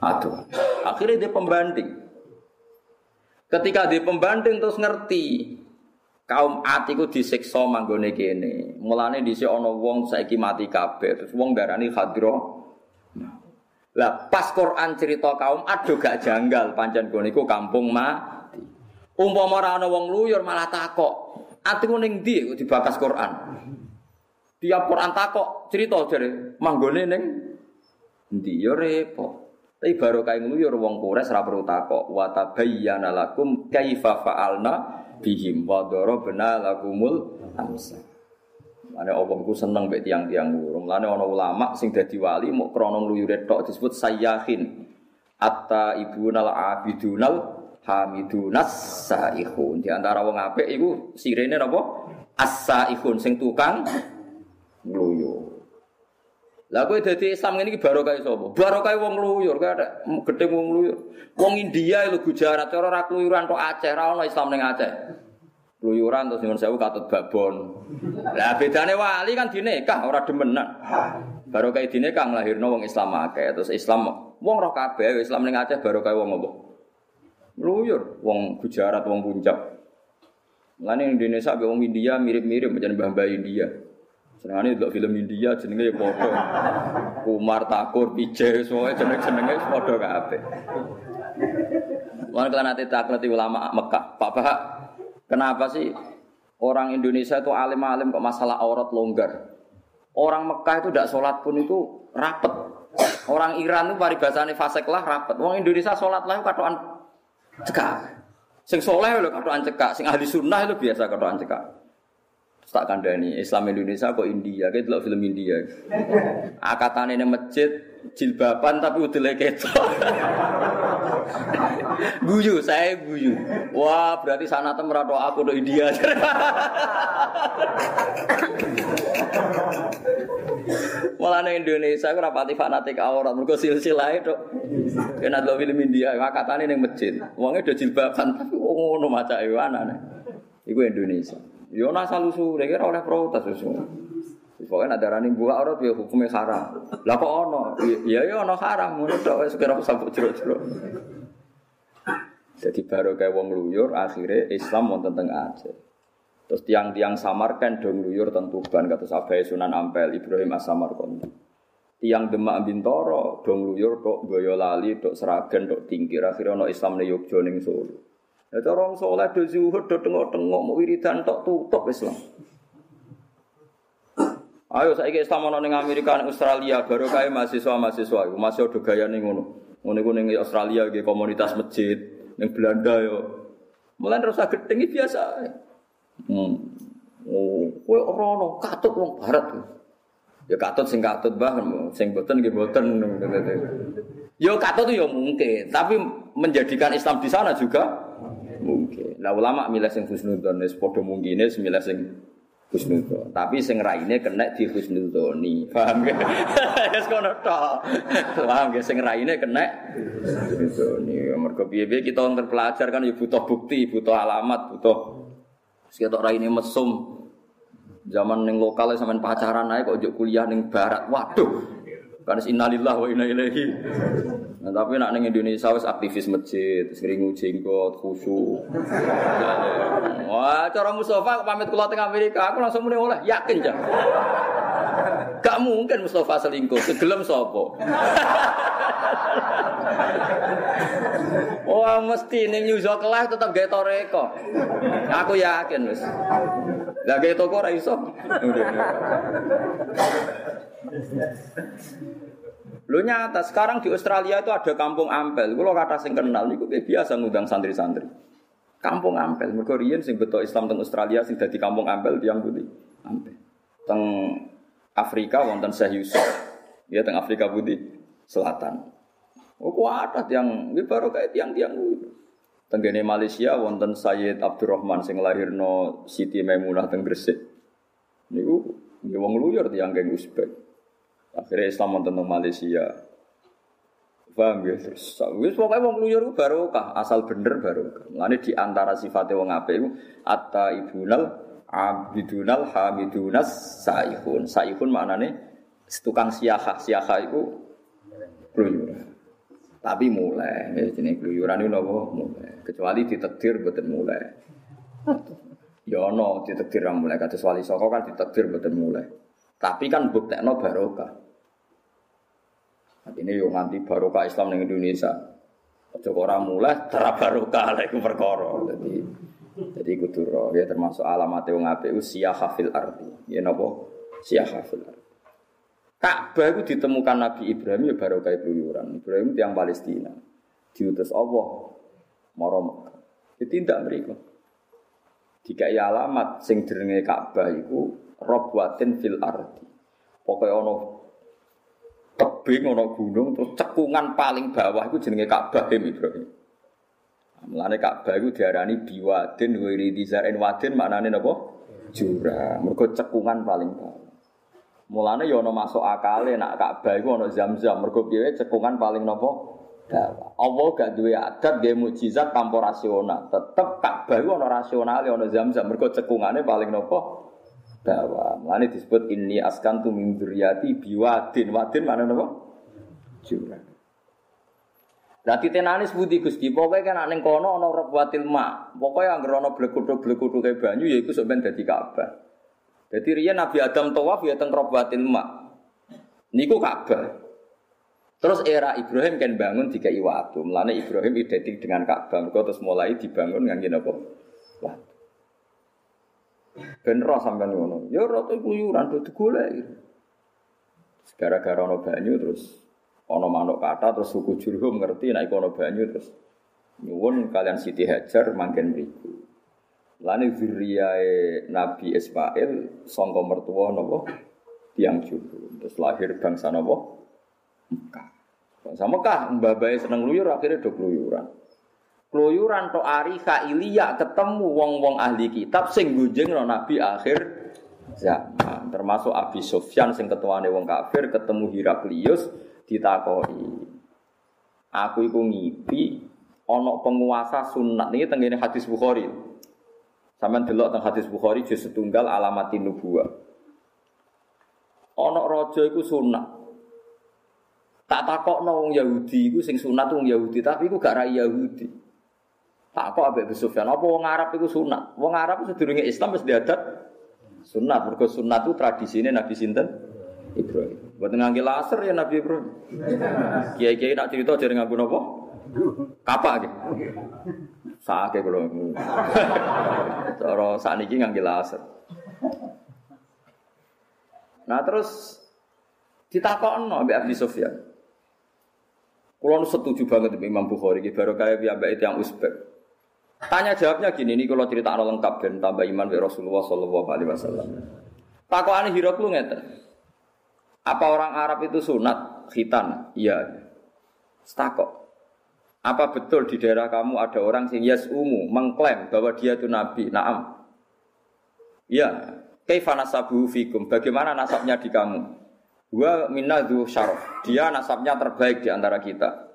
adoh akhirnya dia pembanding Ketika di pembanding terus ngerti kaum atiku disiksa manggone kene. Mulane dhisik ana wong saiki mati kabeh. Terus wong darani hadro. Lah pas Quran cerita kaum ado gak janggal pancen kono iku kampung mati. Umpama ora ana wong luyur malah takok. Atiku ning ndi dibakas Quran. Tiap Quran takok cerita jare manggone ning ndi ya repot. Tapi baru kayak ngluyur wong kures ora perlu takok wa tabayyana lakum kaifa fa'alna bihim wa darabna lakumul amsal. Mane Allah ku seneng mbek tiang-tiang luru. Mulane ana ulama sing dadi wali mau krana ngluyure tok disebut sayyahin. Atta ibunal abidunal hamidunas saihun. Di antara wong apik iku sirene napa? As-saihun sing tukang ngluyur. Lah kowe dadi Islam ngene iki barokah sapa? Barokah wong luyur, kowe ada gedhe wong luyur. Wong India lho Gujarat cara ora kluyuran tok Aceh, ora ono Islam ning Aceh. Kluyuran terus nyuwun sewu katut babon. Lah bedane wali kan dinekah ora demenan. Barokah dinekah nglahirno wong Islam akeh, terus Islam wong roh kabeh Islam ning Aceh barokah wong apa? Luyur, wong Gujarat, wong Puncak. Mulane Indonesia be wong India mirip-mirip macam mbah-mbah India. Senengane delok film India jenenge ya padha. Kumar Takur, Pije, semuanya jeneng-jenenge padha kabeh. Mana kalian nanti tak ngerti ulama Mekah, Pak Pak, kenapa sih orang Indonesia itu alim-alim kok masalah aurat longgar? Orang Mekah itu tidak sholat pun itu rapet. Orang Iran itu paribasane fasek lah rapet. Orang Indonesia sholat lah katoan cekak. Sing soleh lho katoan cekak, sing ahli sunnah itu biasa katoan cekak. Tak kandani Islam Indonesia kok India kayak delok film India. Akatan ini masjid jilbaban tapi udah ketok guyu saya guyu. Wah berarti sana tuh merado aku do India. Malah Indonesia aku rapati fanatik aurat. Mereka silsilah itu kena delok film India ini masjid. Uangnya udah jilbaban tapi ngono maca iwana nih Iku Indonesia. Yo asal usul, kira oleh protes usul. Pokoknya ada rani buka aurat ya hukumnya haram. Lah kok ono? Iya ya ono haram. Ngono tok wis kira sabuk jero-jero. Jadi baru kayak wong luyur, akhirnya Islam mau tentang aja. Terus tiang-tiang samarkan dong luyur tentu ban kata Sabai Sunan Ampel Ibrahim Asamar Kondi. Tiang Demak Bintoro dong luyur tok Boyolali tok Seragen tok Tingkir akhirnya ono Islam ne Yogyo ning Solo. Ya cara wong saleh do zuhud do tengok-tengok mau wiridan tok tutup Islam. Ayo saiki Islam ana ning Amerika ning Australia baru kae mahasiswa-mahasiswa iku masih ada gayane ngono. Ngono iku ning Australia ge komunitas masjid, ning Belanda yo. Mulai terus gedeng biasa. Hmm. Oh, kowe ora ono katut wong barat. Ya katut sing katut bah, sing boten nggih boten. Yo katut yo mungkin, tapi menjadikan Islam di sana juga mungkin. Lah ulama milih sing husnudzon wis padha mungkine milih sing husnudzon. Tapi sing raine kena di husnudzoni. Paham ge? Wis kono tok. Paham ge sing raine kena husnudzoni. Mergo piye-piye kita terpelajar kan ya butuh bukti, butuh alamat, butuh sekitar raine mesum. Zaman ning lokal sampean pacaran ae kok kuliah ning barat. Waduh, Karena innalillah wa inna ilaihi. Nah, tapi nak neng Indonesia wis aktivis masjid, sering jenggot, khusyuk. Wah, cara Mustafa pamit kula teng Amerika, aku langsung mulai oleh yakin ya. Gak mungkin Mustafa selingkuh, segelem sapa. Wah, mesti ning New York lah tetap gawe toreko. Aku yakin wis. Lah gawe toko ora iso. Lu nyata sekarang di Australia itu ada kampung Ampel. Kalau kata sing kenal itu biasa ngundang santri-santri. Kampung Ampel. Mergo riyen sing betul Islam teng Australia sing dadi kampung Ampel tiang putih. Ampel. Teng Afrika wonten Syekh Yusuf. Ya teng Afrika Putih Selatan. Oh kuat yang ini baru kayak tiang-tiang. Tenggene Malaysia wonten Sayyid Abdurrahman sing lahirno Siti Maimunah teng Gresik. Niku wong luyur tiang geng Uzbek. Akhirnya Islam wonten teng Malaysia. Paham ya? Terus wis pokoke wong luyur barokah, asal bener barokah. Mulane di antara sifatnya wong apik iku atta ibunal abidunal hamidunas saihun. Saihun maknane tukang siahah. Siahah iku luyur. Tapi mulai, ya jenis keluyuran itu nopo mulai. Kecuali ditetir betul mulai. Ya no, ditetir mulai. Kata wali soko kan ditetir betul mulai. Tapi kan bukti no barokah. Ini yo nganti barokah Islam di Indonesia. Ojo orang mulai tera barokah itu perkara. Jadi jadi kudu ya termasuk alamat wong apik usia hafil arti. Ya napa? Sia hafil arti. Ka'bah itu ditemukan Nabi Ibrahim ya barokah keluyuran. Ibrahim tiang Palestina. Diutus Allah maro Jadi tidak mereka. Jika alamat sing jenenge Ka'bah iku robwatin fil ardi. Pokoknya ono tebing ono gunung terus cekungan paling bawah itu jenenge Ka'bah Ibrahim. Mulane Ka'bah itu diarani biwadin wiri dizarin wadin maknane napa? Jurang. Mergo cekungan paling bawah. Mulane ya ana masuk akale nak Ka'bah iku ana Zam-zam. Mergo piye cekungan paling napa? Dawa. Allah gak duwe adat nggih mukjizat tanpa rasional. Tetep Ka'bah iku ana rasional ana Zam-zam. Mergo cekungane paling napa? Dawa. Mulane disebut ini askantu min dzurriyyati biwadin. Wadin mana napa? Jurang. Lah titenane sebuti Gusti, pokoke kan ning kono ana rabwatil ma. Pokoke anggere ana blekuthuk-blekuthuk banyu ya iku ben dadi Ka'bah. Jadi riyen Nabi Adam tawaf ya teng Robatil Ma. Niku Ka'bah. Terus era Ibrahim kan bangun tiga iwatu. Melane Ibrahim identik dengan Ka'bah. Mereka terus mulai dibangun ngangge napa? Ben roh sampean ngono. Ya rata kuyuran do digolek. Gara-gara ana banyu terus ana manuk kata terus suku Jurhum ngerti nek ana banyu terus nyuwun kalian Siti Hajar mangken mriku. Lani zuriyae Nabi Ismail sangka mertua napa tiang juru. Terus lahir bangsa napa? Mekah. Bangsa Mekah mbah seneng luyur akhirnya do keluyuran. Keluyuran to ari Ilya ketemu wong-wong ahli kitab sing gunjing Nabi akhir zaman. Termasuk Abi Sufyan sing ketuane wong kafir ketemu Heraklius ditakoi. Aku iku ngipi ana penguasa sunat niki tengene hadis Bukhari. Sampeyan delok teng hadis Bukhari juz setunggal alamatin nubuwah. Ana raja iku sunat. Tak takokno wong Yahudi iku sing sunat wong Yahudi, tapi iku gak ra Yahudi. Tak kok ambek Sufyan, apa wong Arab iku sunat? Wong Arab sedurunge Islam wis diadat sunat. Mergo sunat itu tradisine Nabi sinten? Ibrahim. Buat ngangge laser ya Nabi Ibrahim. Kiai-kiai nak cerita jadi nganggo napa? Kapak gitu. Sake kula. Cara sakniki ngangge laser. Nah terus ditakokno ambek Abi Sufyan. Kulo setuju banget Imam Bukhari iki baru kaya piyambak itu yang Uzbek. Tanya jawabnya gini, ini kalau cerita lengkap dan tambah iman be Rasulullah Shallallahu Alaihi Wasallam. Takokan Hiroklu ngeten. Apa orang Arab itu sunat khitan? Iya. Stakok. Apa betul di daerah kamu ada orang sing umu mengklaim bahwa dia itu nabi? Naam. Ya, kaifa nasabuhu fikum? Bagaimana nasabnya di kamu? Wa minadhu syaraf. Dia nasabnya terbaik di antara kita.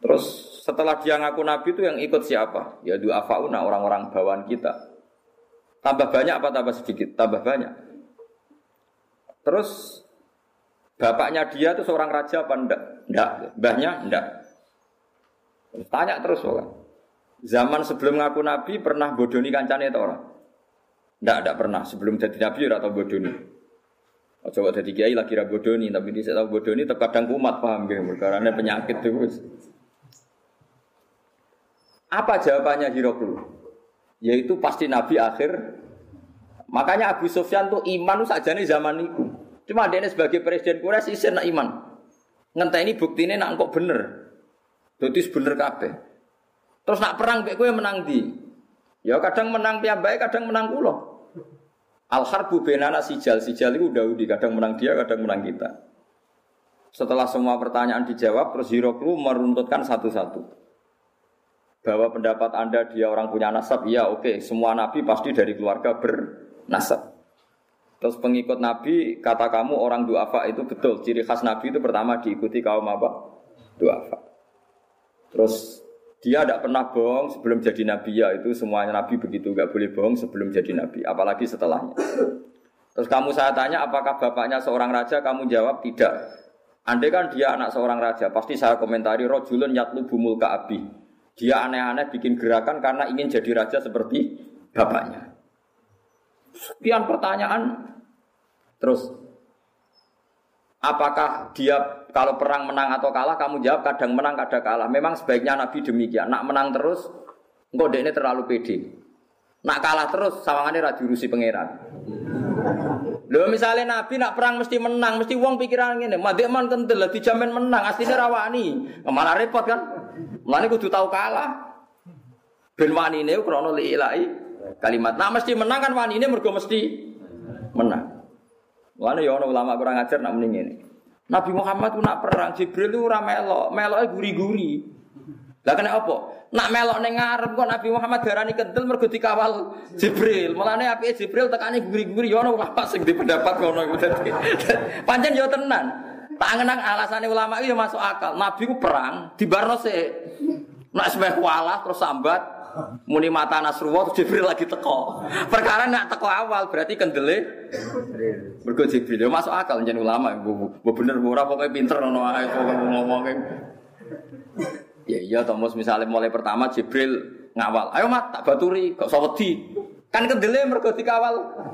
Terus setelah dia ngaku nabi itu yang ikut siapa? Ya du'afauna orang-orang bawaan kita. Tambah banyak apa tambah sedikit? Tambah banyak. Terus bapaknya dia itu seorang raja apa enggak? Enggak. Mbahnya enggak. Tanya terus orang. Zaman sebelum ngaku nabi pernah bodoni kancane itu orang? Tidak, tidak pernah. Sebelum jadi nabi atau bodoni. Coba jadi kiai lagi bodoni, tapi di tahu bodoni terkadang kumat paham gak? Karena penyakit itu. Apa jawabannya Hiroklu? Yaitu pasti nabi akhir. Makanya Abu Sufyan tuh iman saja nih zaman itu. Cuma dia sebagai presiden Quraisy isin nak iman. ini bukti ini nak kok bener. Dadi bener kabeh. Terus nak perang mek kowe menang di. Ya kadang menang piyambake, kadang menang kula. Al harbu benana sijal, sijal itu Daudi, kadang menang dia, kadang menang kita. Setelah semua pertanyaan dijawab, terus Hiroklu meruntutkan satu-satu. Bahwa pendapat Anda dia orang punya nasab, ya oke, okay. semua nabi pasti dari keluarga bernasab. Terus pengikut nabi, kata kamu orang duafa itu betul. Ciri khas nabi itu pertama diikuti kaum apa? Duafa. Terus dia tidak pernah bohong sebelum jadi nabi ya itu semuanya nabi begitu nggak boleh bohong sebelum jadi nabi apalagi setelahnya. Terus kamu saya tanya apakah bapaknya seorang raja kamu jawab tidak. Andai kan dia anak seorang raja, pasti saya komentari rojulun yatlu bumul ka'abi. Dia aneh-aneh bikin gerakan karena ingin jadi raja seperti bapaknya. Sekian pertanyaan. Terus, apakah dia kalau perang menang atau kalah, kamu jawab kadang menang, kadang kalah. Memang sebaiknya Nabi demikian. Nak menang terus, enggak ini terlalu pede. Nak kalah terus, sawangannya raju rusi pangeran. Lho misalnya Nabi nak perang mesti menang, mesti uang pikiran ngene, madek man kental dijamin menang, aslinya rawani. Malah repot kan? Mulane kudu tahu kalah. Ben wanine krana liilai kalimat. Nah mesti menang kan wanine mergo mesti menang. Mulane ya ana ulama kurang ajar nak mending ini. Nabi Muhammad ku nak perang Jibril itu ora melok, meloke guri-guri. Lah kena apa? Nak melok ning ngarep kok Nabi Muhammad darani kental mergo dikawal Jibril. Mulane apike Jibril tekani guri-guri ya ono ulama sing di pendapat ngono iku dadi. Pancen yo tenan. Tak ngenang alasane ulama itu ya masuk akal. Nabi ku perang di Barno sik. Nak semeh kualah terus sambat muni mata Nasrullah terus Jibril lagi teko. Perkara nak teko awal berarti kendele mergo Jibril yo masuk akal jeneng ulama. Bu bener ora pokoke pinter ngono ae ngomongke. Ya iya Thomas misalnya mulai pertama Jibril ngawal. Ayo mat tak baturi, kok sawedi. Kan kendele mergo dikawal.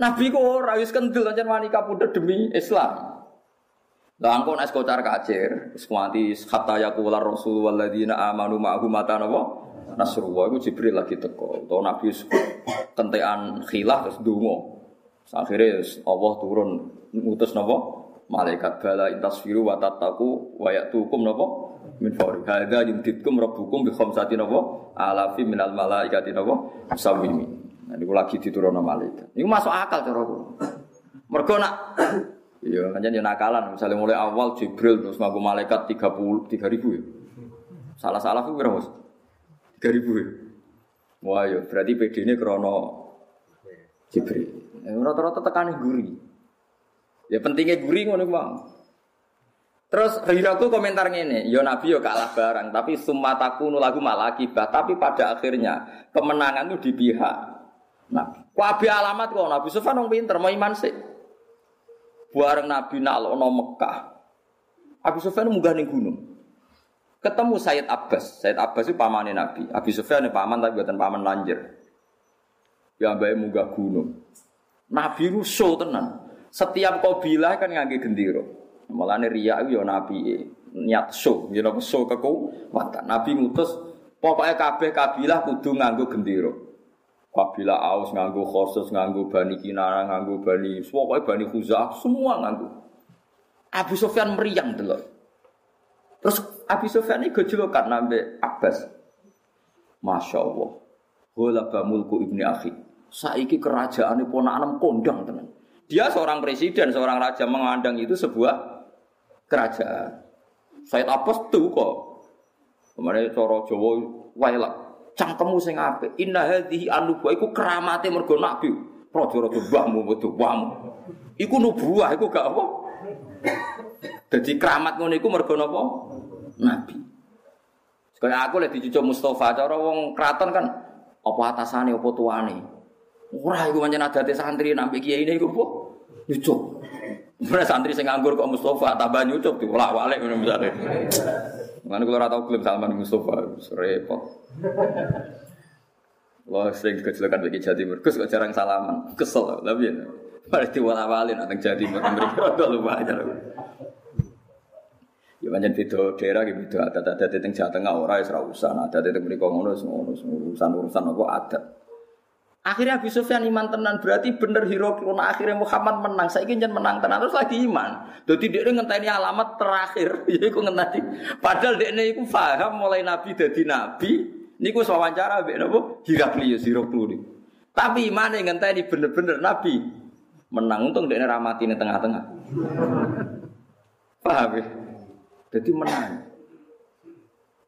Nabi kok ora wis kendel ancen wani kapundhut demi Islam. Lah angko nek kocar kacir, wis kuanti hatta yaqula rasul walladzina amanu ma'ahu mata napa? Nasrullah iku Jibril lagi teko. Utawa Nabi kentekan khilaf terus donga. Akhirnya Allah turun ngutus napa? Malaikat bala intasfiru wa tattaqu wa ya'tukum napa? Min fawri. Hadza yumditkum rabbukum bi khamsati napa? Alafi minal malaikati napa? Musawwimi. Nah niku lagi diturunno malaikat. Niku masuk akal cara aku. Mergo nak iya jadi nakalan. Misalnya mulai awal Jibril terus ngaku malaikat 30 3000 ya. Salah-salah ku kira Mas? 3000 ya. Wah ya berarti PD ini krono Jibril. Rata-rata tekani guri Ya pentingnya gurih ngono bang. Terus Hiraku komentar ngene, yo Nabi yo kalah barang, tapi sumataku lagu malah akibat. Tapi pada akhirnya kemenangan itu di pihak Nabi. Wabi alamat kok Nabi Sufyan wong pinter, mau iman sih. Bareng Nabi nalono Mekah. Abu Sufyan munggah ning gunung. Ketemu Sayyid Abbas. Sayyid Abbas itu pamannya Nabi. Abu Sufyan paman tapi buatan paman lanjir. Ya mbake munggah gunung. Nabi itu show tenan. Setiap kabilah kan ngangge gendera. Mulane riya yo nabi niat show, you know, show kekuatan. Nabi ngutus pokoknya kabeh kabilah kudu nganggo gendera. Kabilah Aus nganggo khusus, nganggo Bani Kinana, nganggo Bani, pokoknya Bani Khuzah, semua nganggo. Abu Sufyan meriang dulu. Terus Abu Sufyan ini gejolokan nambe Abbas. Masya Allah. Ghalaba mulku ibni akhi. Saiki kerajaan ini ponakan kondang tenan. Dia seorang presiden, seorang raja mengandang itu sebuah kerajaan. Said Abbas tuh kok. Kemarin coro Jawa wailak. Cangkemmu sing apik. Inna hadhihi anubuah iku keramate mergo nabi. Raja-raja mbahmu betul wamu. Iku nubuah, iku gak apa. Jadi keramat ngono iku mergo napa? Nabi. Sekali aku lagi dicucuk Mustafa, cara wong kraton kan apa atasane apa tuane. Ora iku pancen adate santri nampi kiai ini apa? Nyucuk. Mana santri sing nganggur kok Mustafa tambah nyucuk diwolak-walik ngono misale. Mana kalau ora tau gelem Salman Mustafa repot. Wah sering kecelakaan bagi jadi merkus kok jarang salaman, kesel lah ya. Mari diwala-walin ateng jadi mereka udah lumayan. Ya banyak beda daerah gitu beda adat-adat teng Jawa Tengah ora wis ora usah, adat teng mriko ngono ngono urusan-urusan apa adat. Akhirnya Abu Sufyan iman tenan berarti bener hero krona akhirnya Muhammad menang. Saya ingin menang tenan terus lagi iman. Jadi dia ngenteni alamat terakhir. Yaiku ngenteni. Padahal dia ini paham mulai Nabi jadi Nabi. Niku wawancara mbek napa? Hiraklius Hiraklu. Tapi iman yang ngenteni bener-bener Nabi. Menang untung dia ramati di tengah-tengah. Paham ya? Jadi menang.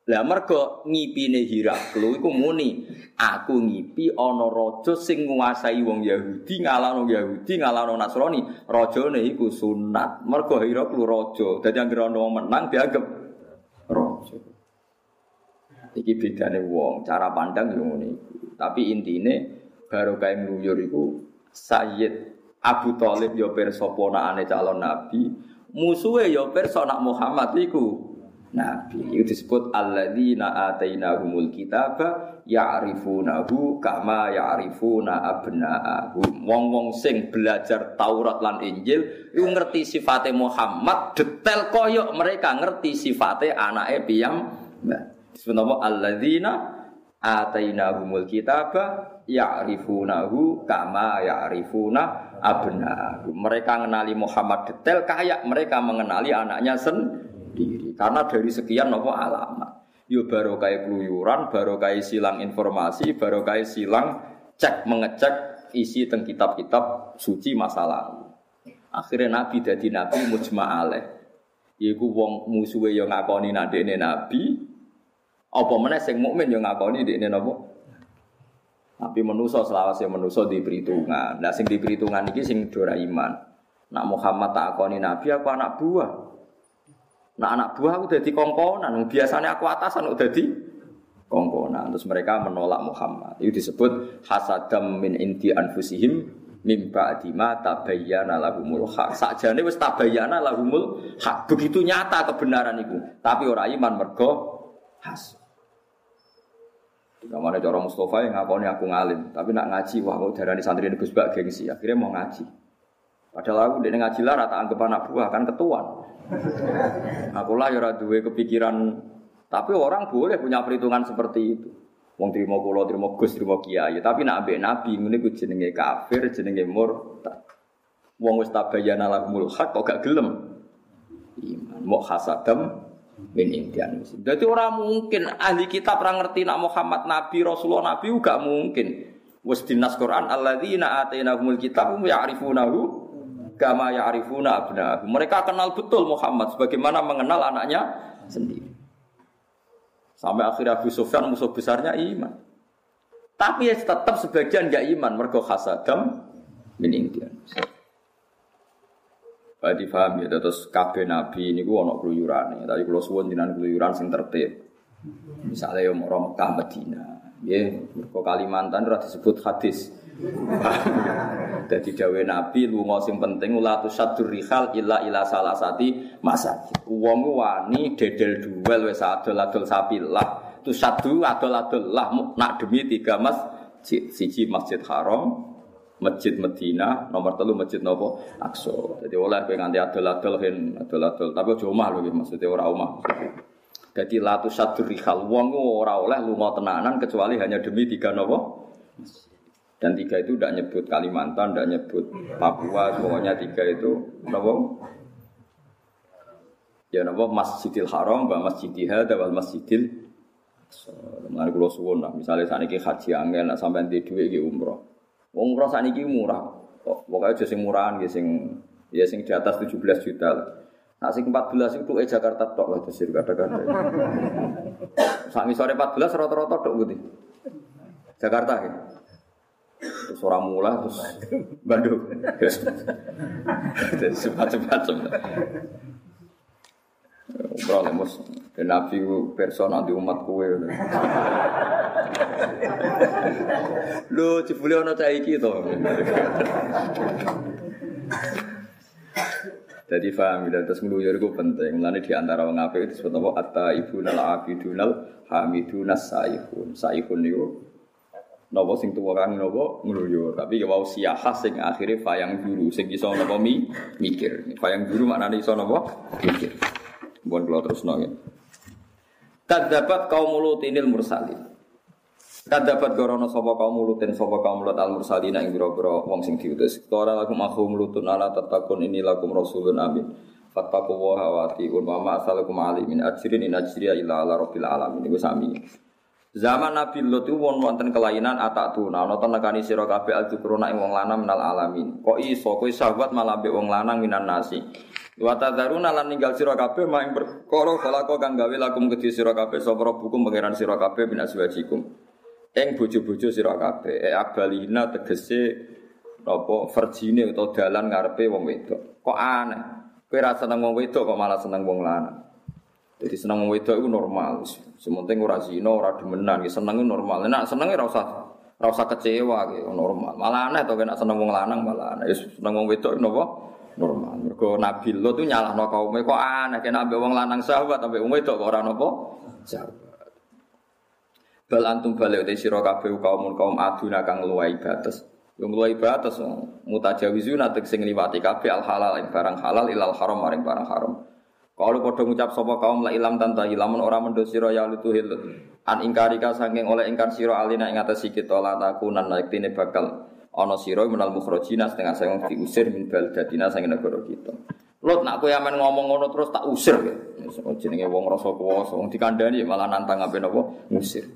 Lah mergo ngipine Hiraklu iku muni, aku ngipi ana raja sing nguasai wong Yahudi ngalahno Yahudi ngalahno Nasrani. Rajane iku sunat. Mergo Hiraklu raja. Dadi anggere ana wong menang dianggap raja. Iki bedane wong, cara pandang yo ngene. Tapi intine baru kae ngluyur iku Sayyid Abu Thalib ya pirsa ponakane calon nabi, musuhe ya pirsa Muhammad iku nabi. Itu disebut alladzina atainahumul kitaba ya'rifunahu kama ya'rifuna abna'ahum. Wong-wong sing belajar Taurat lan Injil iku ngerti sifate Muhammad detail koyok mereka ngerti sifate anake piyam. Disebut apa alladzina atainahumul kitaba ya'rifunahu kama ya'rifuna abna'ahum. Mereka mengenali Muhammad detail kayak mereka mengenali anaknya sendiri. Karena dari sekian nopo alamat. Yo baru kayak keluyuran, baru kayak silang informasi, baru kayak silang cek mengecek isi teng kitab-kitab suci masa lalu. Akhirnya Nabi jadi Nabi mujma'aleh. Iku wong musuhe yang ngakoni nadene Nabi, apa meneh sing mukmin yang ngakoni dekne napa? Tapi menuso selawase menuso di perhitungan. Nah sing di perhitungan iki sing dora iman. Nak Muhammad tak akoni nabi aku anak buah. Nak anak buah aku dadi kongkonan. Biasanya aku atasan udah dadi kongkonan. Terus mereka menolak Muhammad. Itu disebut hasadam min inti anfusihim mim ba'di ma tabayyana lahumul haq. Sakjane wis tabayyana lahumul hak Begitu nyata kebenaran itu. Tapi orang iman mergo hasad. Kamane cara Mustafa yang ngakoni aku ngalim, tapi nak ngaji wah kok darani santri Gus Bak gengsi, akhirnya mau ngaji. Padahal aku dene ngaji lah rata anggap anak buah kan ketuan. Aku lah ya duwe kepikiran tapi orang boleh punya perhitungan seperti itu. Wong terima kula, terima Gus, terima kiai, tapi nak ambek nabi ngene ku jenenge kafir, jenenge murtad. Wong wis tabayyana lahumul haq kok gak gelem. Iman, mau hasadam min indian. Jadi orang mungkin ahli kitab orang ngerti nak Muhammad Nabi Rasulullah Nabi juga mungkin. Wes dinas Quran alladzina atainahumul kitab ya'rifunahu kama ya'rifuna abna'ahum. Mereka kenal betul Muhammad sebagaimana mengenal anaknya sendiri. Sampai akhirnya Abu Sufyan musuh besarnya iman. Tapi ya tetap sebagian gak iman mergo hasadam min indian. Berarti paham ya, terus kabeh nabi ini gue ono keluyuran tapi kalau suwon jinan keluyuran sing tertib. Misalnya yang mau Mekah Medina, ya, Kalimantan udah disebut hadis. Jadi dawe Nabi lu sing penting ulah tu sadur rihal illa ila salah sati masa. Wong wani dedel duel wes adol adol sapi lah. Tu satu adol adol lah nak demi tiga mas siji masjid haram, Masjid Medina, nomor telu Masjid Nopo Aqsa. Jadi oleh kowe nganti adol-adol adol-adol, tapi aja omah lho maksudnya ora omah. Jadi latu sadur rihal wong ora oleh lunga tenanan kecuali hanya demi tiga nopo. Dan tiga itu tidak nyebut Kalimantan, tidak nyebut Papua, pokoknya tiga itu nopo. Ya nopo Masjidil Haram, wa Masjidil Hada, wa Masjidil Mengenai kulo suwun lah, misalnya saat ini haji angin, sampai di duit umroh. Wong umroh saniki murah. Pokoknya sing murahan ya sing ya sing di atas 17 juta lah. Nah sing 14 itu eh Jakarta tok lah desir kata-kata. Sak sore 14 rata-rata tok gitu. Jakarta ya. Terus orang mula terus Bandung. Cepat-cepat Umroh lah mus. Dan Nabi personal di umat kue. Lho, jebule ana cah iki to. Jadi faham dan terus ngeluyur itu penting. Mulane di antara wong itu disebut apa? Atta ibunal abidunal hamidunas saihun. Saihun itu napa sing tuwa kan napa ngluyur. Tapi ya wau siahah sing akhire fayang dulu sing iso napa mi mikir. Fayang dulu maknane iso napa mikir. Bukan kalau terus nongin. Kadapat kaum mulutinil mursalin. Kadapat gorono sapa kaum mulutin sapa kaum mulut al mursalin ing biro-biro wong sing diutus. Qala lakum akhu mulutun ala tatakun ini lakum rasulun amin. Fattaku wa hawati wa ma asalakum alimin ajrin in ajriya illa ala rabbil alamin. Iku sami. Zaman Nabi Lut itu won wonten kelainan atatuna ana to nekani sira kabeh alzukruna ing wong lanang minal alamin. Kok iso kowe sahabat malah mbek wong lanang minan nasi. Wa tadzaruna lan ninggal sira kabeh mak ing perkara khalaqo kang gawe lakum kedhi sira kabeh sapa rabbukum pangeran sira kabeh min azwajikum. Eng bojo-bojo sira kabeh, e abalina tegese apa verjine utawa dalan ngarepe wong wedok. Kok aneh. Kowe ra seneng wong wedok kok malah seneng wong lanang. Jadi seneng wong wedok itu normal. Sementing ora zina, ora demenan, ya seneng normal. Nek seneng ora usah Ora usah kecewa gitu, normal. Malah aneh to kena seneng wong lanang malah aneh. Ya seneng wong wedok napa? Normal. Mergo Nabi Lot tuh nyalahno kaume kok aneh kena ambek wong lanang sahabat ambek wong wedok kok ora napa? Sahabat. Bal antum balik te sira kabeh kaum kaum aduna kang luwai batas. Yang luwai batas mutajawizuna tek sing liwati kabeh al halal ing barang halal ilal haram maring barang haram. Kalau padha ngucap sapa kaum la ilam tanta ilamun ora mendo sira ya lutu. An ingkarika saking oleh ingkar sira alina ing atas kita la takunan tine bakal ana sira menal mukhrajina setengah sayang diusir min baldatina saking negara kita. Lot nak kowe amen ngomong ngono terus tak usir. Jenenge wong rasa wong dikandani malah nantang ape napa ngusir.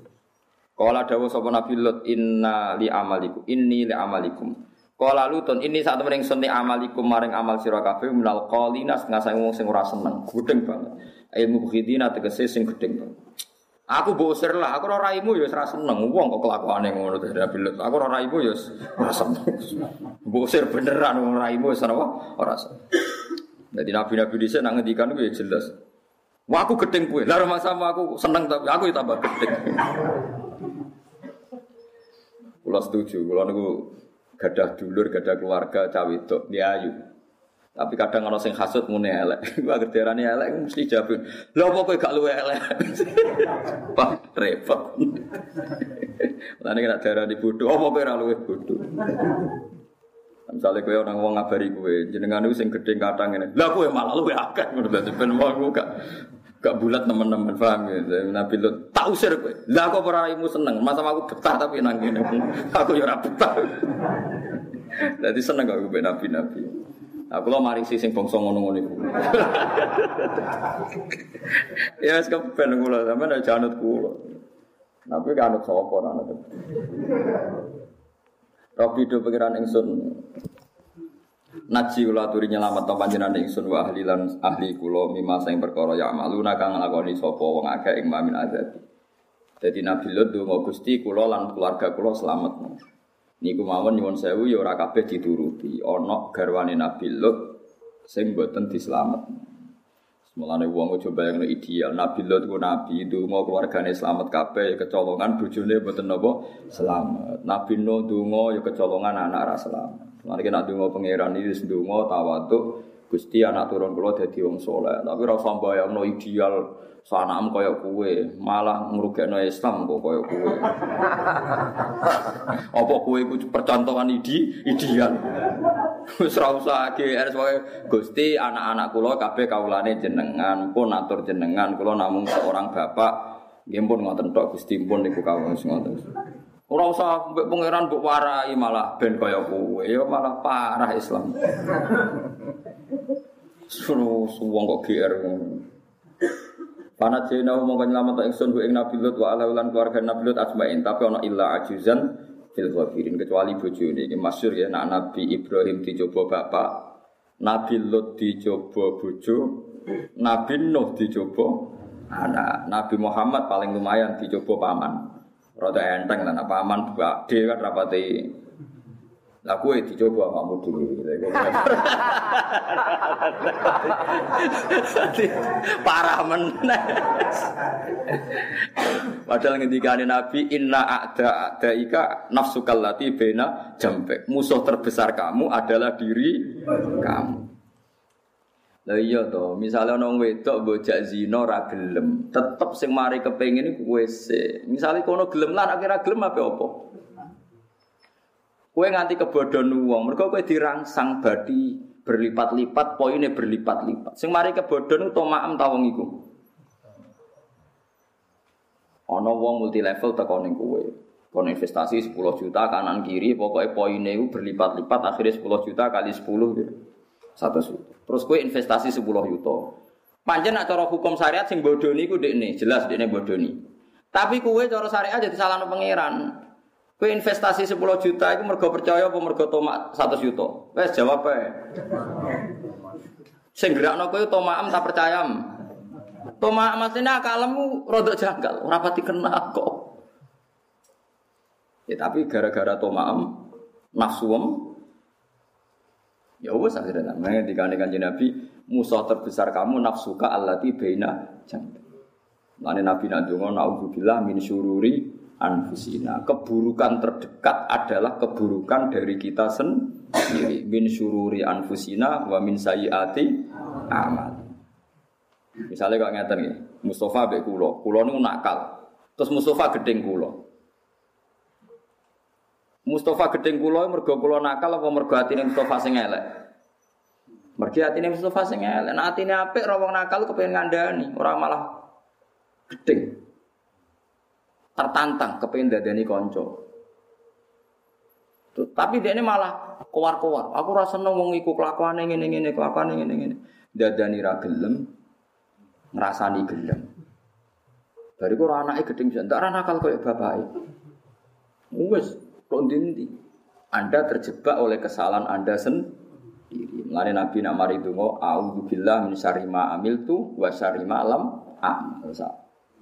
Kala dawuh sapa Nabi inna li amalikum inni li amalikum. Kala Lutun ini saat temen ingsun amalikum maring amal sira kabeh minal qalina setengah sing wong sing ora seneng, gedeng banget. Ilmu khidina tegese sing gedeng banget. Aku mbok usir lah, aku ora raimu ya ora seneng. Wong kok kelakuane ngono dari Nabi Lut. Aku ora raimu ya ora seneng. Beneran wong raimu wis ora ora seneng. Jadi nabi-nabi dhisik nang ngendikan ya jelas. Wah aku gedeng kowe. Lah sama aku seneng tapi aku ya tambah gedeng. Kulo setuju, kulo niku gadah dulur, gadah keluarga cawe itu, dia ayu. Tapi kadang ana sing hasud mune elek. Gua agar elek mesti jawab. Lha apa kowe gak luwe elek? Pak repot. Lah nek diarani bodoh, apa kowe ora luwe bodoh? Misalnya kowe orang ngomong ngabari kowe, jenengan itu sing gedhe kadang ngene. Lah kowe malah luwe akeh ngono dadi ben wong gak gak bulat teman-teman paham ya? Nabi Lut tak usir kowe. Lah kok seneng? Masa aku betah tapi nang aku ya ora betah. Dadi seneng aku mbek nabi-nabi. Aku lo mari sing bangsa ngono-ngono iku. ya wis kepen kula. Sampean aja anut kula. Tapi kanut sapa anut. Robi do pengiran ingsun Naji kula aturi nyelamet to panjenengan ingsun wa ahli lan ahli kula mimma sing perkara ya maluna kang nglakoni sapa wong akeh ing mamin azab. Dadi Nabi Lut donga Gusti kula lan keluarga kula selamat. Niku mawon nyuwun sewu ya ora kabeh dituruti. Ana garwane Nabi Lut sing boten dislamet. Mulane wong aja bayangno ideal. Nabi Lut ku nabi, donga keluargane selamat kabeh ya kecolongan bojone boten napa selamat. Nabi Nuh donga ya kecolongan anak ra selamat. Mari kita dungo pangeran ini sedungo tawaduk Gusti anak turun kula dadi wong soleh. Tapi ora usah bayangno ideal sanam kaya kue, malah ngrugekno Islam kok kaya kue. Apa kue iku percontohan ide ideal. Wis ora usah GR sebagai Gusti anak-anak kula kabeh kawulane jenengan, pun atur jenengan, kula namung seorang bapak. Nggih pun ngoten tok Gusti pun niku kawula ngoten. Ora usah mbek pangeran mbok warai malah ben kaya kowe ya malah parah Islam. Suruh suwong kok GR ngono. Pana jena mongko nyelamet ingsun ing Nabi Lut wa ala ulan keluarga Nabi Lut asmain tapi ana illa ajuzan fil ghafirin kecuali bojone iki masyhur ya nak Nabi Ibrahim dicoba bapak Nabi Lut dicoba bojo Nabi Nuh dicoba anak Nabi Muhammad paling lumayan dicoba paman Rada enteng lan apa aman gede kan rapati. Lah kue dicoba kamu dulu. Parah meneh. Padahal ngendikane Nabi inna a'da ika nafsu kallati bena jambek. Musuh terbesar kamu adalah diri kamu. Lah iya to, misale ana wedok bojak zina ora gelem, tetep sing mari kepengin iku kowe sik. Misale kono gelem lan akhirnya gelem apa apa? Kowe nganti kebodhon wong, mergo kowe dirangsang badi berlipat-lipat, poinnya berlipat-lipat. Sing mari kebodhon to maem ta wong iku. Ana wong multi level teko ning kowe. Investasi 10 juta kanan kiri, pokoknya poinnya itu berlipat-lipat, akhirnya 10 juta kali 10 gitu. Satu juta. Terus kue investasi 10 juta. Panjen nak cara hukum syariat sing bodoni ku ini jelas ini bodoni. Tapi kue cara syariat jadi salah pangeran. Kue investasi 10 juta itu mergo percaya apa mergo tomak 100 juta. Wes jawab ae. Sing gerakno kowe tomaam tak percaya. Tomak maksudnya akalmu rodok janggal, ora pati kena kok. Ya tapi gara-gara tomaam nafsuem Ya wes akhirnya namanya dikane kanji Nabi musuh terbesar kamu nafsuka allati baina jambi. Lani Nabi nak donga naudzubillah min syururi anfusina. Keburukan terdekat adalah keburukan dari kita sendiri. Min syururi anfusina wa min sayyiati amal. Misalnya kok ngeten nih, Mustafa be kulo, kulo niku nakal. Terus Mustafa gedeng kulo. Mustafa gedeng kulo mergo kulo nakal apa mergo atine Mustafa sing elek? Mergo atine Mustafa sing elek. Nah atine apik ra wong nakal kepengin ngandani, ora malah gedeng. Tertantang kepengin dadani kanca. Tapi dia ini malah keluar-keluar. Aku rasa seneng wong iku kelakuane ngene-ngene, kelakuane ngene-ngene. Dadani ra gelem, ngrasani gelem. Bariku ora anake gedeng bisa, ndak nakal koyo bapake. Wes, kok ndi Anda terjebak oleh kesalahan Anda sendiri. Mulane Nabi nak mari donga, "A'udzubillah min syarri ma amiltu wa syarri ma lam a'mal."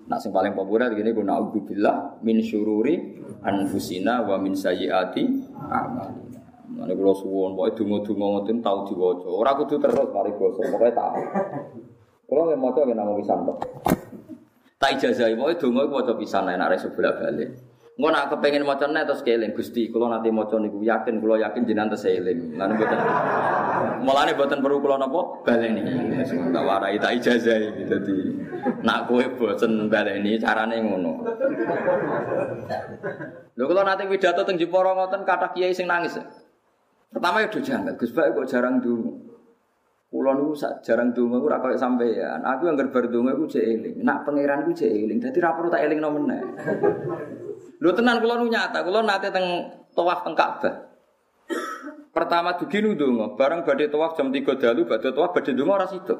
Nah, sing paling populer gini guna billah min syururi anfusina wa min sayyiati a'malina. Mane kula suwon pokoke donga-donga ngoten tau diwaca. Ora kudu terus mari basa, pokoke tak. Kula nek maca nggih namung pisan kok. Tak ijazahi pokoke donga iku maca pisan enak reso bolak-balik. Engko nak kepengin maca nek terus keling Gusti, kula nanti maca niku yakin kula yakin jenengan terus eling. Lan mboten. Mulane mboten perlu kula napa baleni. Tak warai tak ijazahi dadi nak kowe bosen baleni carane ngono. Lho kula nanti pidato teng Jepara ngoten kata kiai sing nangis. Pertama ya janggal, Gus Bae kok jarang dungu. Kulo niku jarang dungu ora koyo sampean. Aku yang gerbar dungu iku jek eling. Nak pangeran ku jek eling. Dadi ra perlu tak eling meneh. Lu tenan kula nu nyata, kula nate teng tawaf teng Ka'bah. Pertama dugi nu donga, bareng badhe tawaf jam 3 dalu badhe tawaf badhe donga ora sido.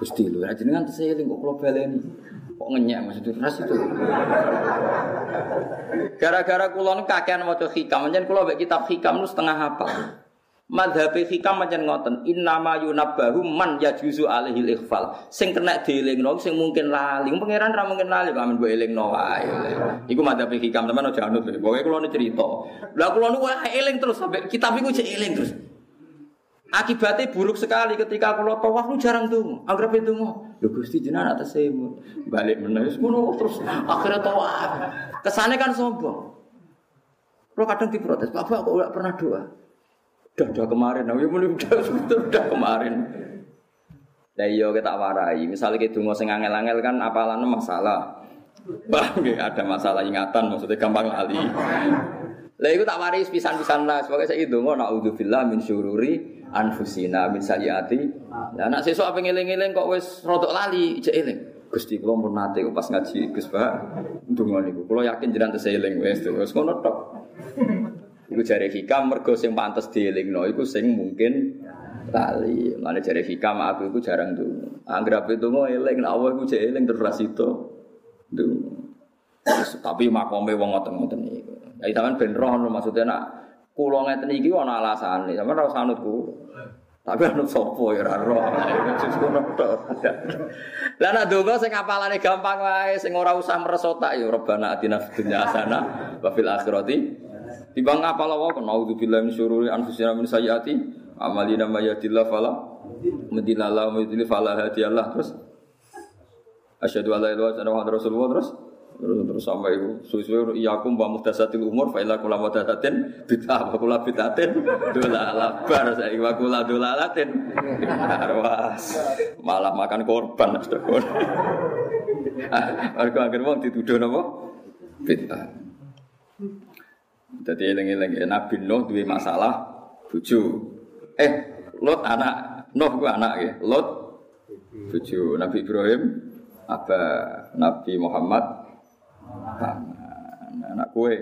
Gusti lho, jenengan teseling kok kula baleni. Kok ngenyek maksudnya ras itu. Gara-gara kula nu kakean maca hikam, pancen kula mek kitab hikam nu setengah hafal. Madhab hikam macam ngoten, innama yunabbahu man yajuzu alaihil ikhfal. Sing kena dielingno sing mungkin lali. Pangeran ra mungkin lali kok amen mbok elingno wae. Iku madhab hikam teman aja anut. Pokoke kula cerita. Lah kula nu eling terus sampai kitab iku cek eling terus. Akibatnya buruk sekali ketika kalau tawaf lu jarang tuh, anggap itu mau. Lu gusti jenah atas semut, balik menangis ngono terus akhirnya tawaf. Kesannya kan sombong. Lo kadang diprotes, bapak kok gak pernah doa? Udah, udah kemarin, nah, ya udah, udah, udah kemarin. Lah iya kita warai, misalnya kita dungo sing angel-angel kan apalan masalah. Bah, ada masalah ingatan, maksudnya gampang lali. Lah itu tak waris pisan-pisan lah, sebagai saya itu mau naudzubillah min syururi anfusina min sayyiati. Lah nak sesuk apa ngeling-eling kok wis rodok lali, ijek eling. Gusti kula pun nate pas ngaji Gus Pak ndonga niku. Kula yakin jenengan teseling wis wis ngono tok. Iku jare hikam mergo sing pantes dielingno iku sing mungkin lali. Mane jare hikam aku iku jarang tuh. Angger ape donga eling nek Allah iku jek eling terus itu. Tapi makome wong ngoten-ngoten iku. Ya sampean ben roh maksudnya nak kula ngeten iki ana alasane. Sampeyan ora usah anut Tapi anut sapa ya ora roh. Lah nek donga sing apalane gampang wae, sing ora usah meresota ya Rabbana atina fid dunya hasanah wa fil akhirati Timbang apa lawa? Kan naudzubillah min syururi anfusina min sayyiati amalina may yahdillahu fala mudhillalah wa yudhlil fala hadiyalah terus? Asyhadu alla ilaha illallah wa rasulullah. Terus? Terus terus sampai itu suwe-suwe iyakum wa muhdatsatil umur fa ila kula muhdatsatin bid'ah wa kula bid'atin dolala bar saiki wa kula dolalatin arwas malah makan korban Mergo akhir wong dituduh napa? Bid'ah jadi eling-eling ya Nabi Nuh duwe masalah bojo. Eh, Lot anak, Nuh ku anak ya. Lot bojo. Nabi Ibrahim apa Nabi Muhammad anak kue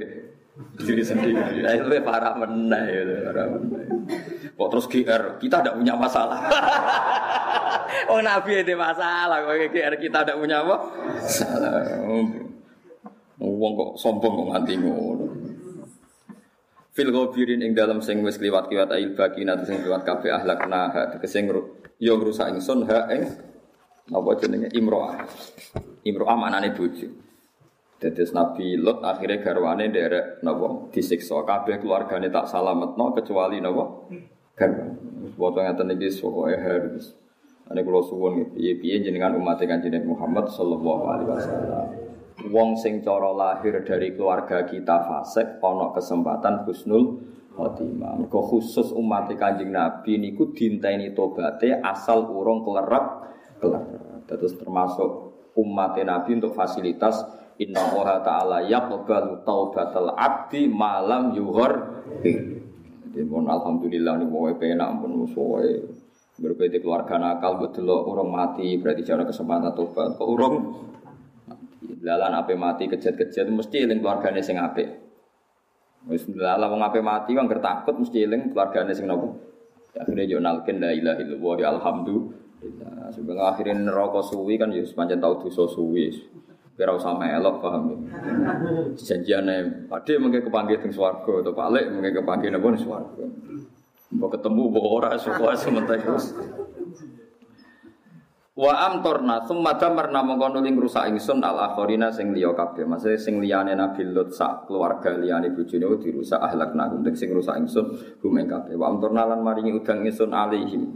diri sendiri. Para meneh itu para meneh. Kok terus GR, kita tidak punya masalah. oh Nabi ada masalah, kok GR kita tidak punya apa? Masalah. Wong kok sombong kok nganti ngono. Fil ghabirin ing dalam sing wis kliwat-kliwat ail baki nanti sing kliwat kabeh ahlakna ha tegese yo ngrusak ingsun ha ing apa jenenge imroah. Imroah manane bojo. Dadi Nabi Lot akhirnya garwane derek napa disiksa kabeh keluargane tak salametno kecuali napa garwane. Foto ngaten iki pokoke harus. Ane kula suwun piye-piye jenengan umat Kanjeng Muhammad sallallahu alaihi wasallam. Wong sing cara lahir dari keluarga kita fasik ana kesempatan husnul khotimah. Mergo khusus umat Kanjeng Nabi niku dinteni tobaté asal urung kelerep kelerep. Terus termasuk umat Nabi untuk fasilitas Inna Allah Ta'ala yaqbalu taubatal abdi malam yuhor Jadi mohon Alhamdulillah ini mau penak pun musuhnya Berbeda keluarga nakal betul orang mati berarti jangan kesempatan tobat Kok orang Lalan ape mati kejat-kejat mesti eling keluargane sing apik. Wis lalah wong ape mati wong takut mesti eling keluargane sing nopo. Akhirnya yo nalken la ilaha illallah ya alhamdulillah. Sebelum akhirnya neraka suwi kan ya sepanjang tau dosa suwi. Kira usah melok paham ya. Pade mengke kepanggih teng swarga atau balik mengke kepanggih napa ning swarga. Mbok ketemu mbok ora suka sementara. Wa amtorna summa damarna mongko nuling rusak ingsun al akhirina sing liya kabeh. Maksudnya sing liyane Nabi Lut sak keluarga liyane bojone dirusak ahlakna untuk sing rusak ingsun gumen kabeh. Wa amtorna lan maringi udan ingsun alaihim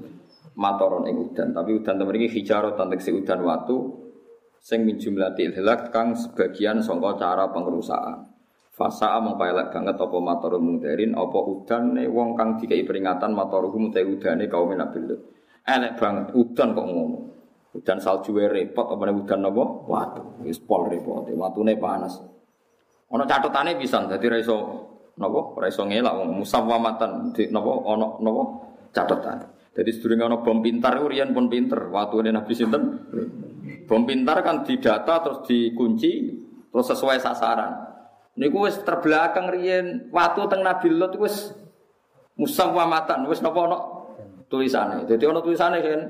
matoron ing udan. Tapi udan temen iki hijarah tegese udan watu sing min jumlatil hilak kang sebagian sangka cara pengrusakan. Fasa among paelek banget apa matorul mungdarin apa udane wong kang dikai peringatan matoruhum te udane kaum Nabi Lut. Elek banget udan kok ngono. Udan salju repot apa nih udan apa? Watu. Wis pol repot. Watune panas. Ono catetane bisa dadi ra iso napa? Ra iso ngelak wong musawamatan di napa ono napa catetan. Jadi sedurunge ono bom pintar iku riyen pun pinter. Watune Nabi sinten? Bom pintar kan didata terus dikunci terus sesuai sasaran. Niku wis terbelakang riyen watu teng Nabi Lot wis musawamatan wis napa ono tulisane. Jadi ono tulisane kan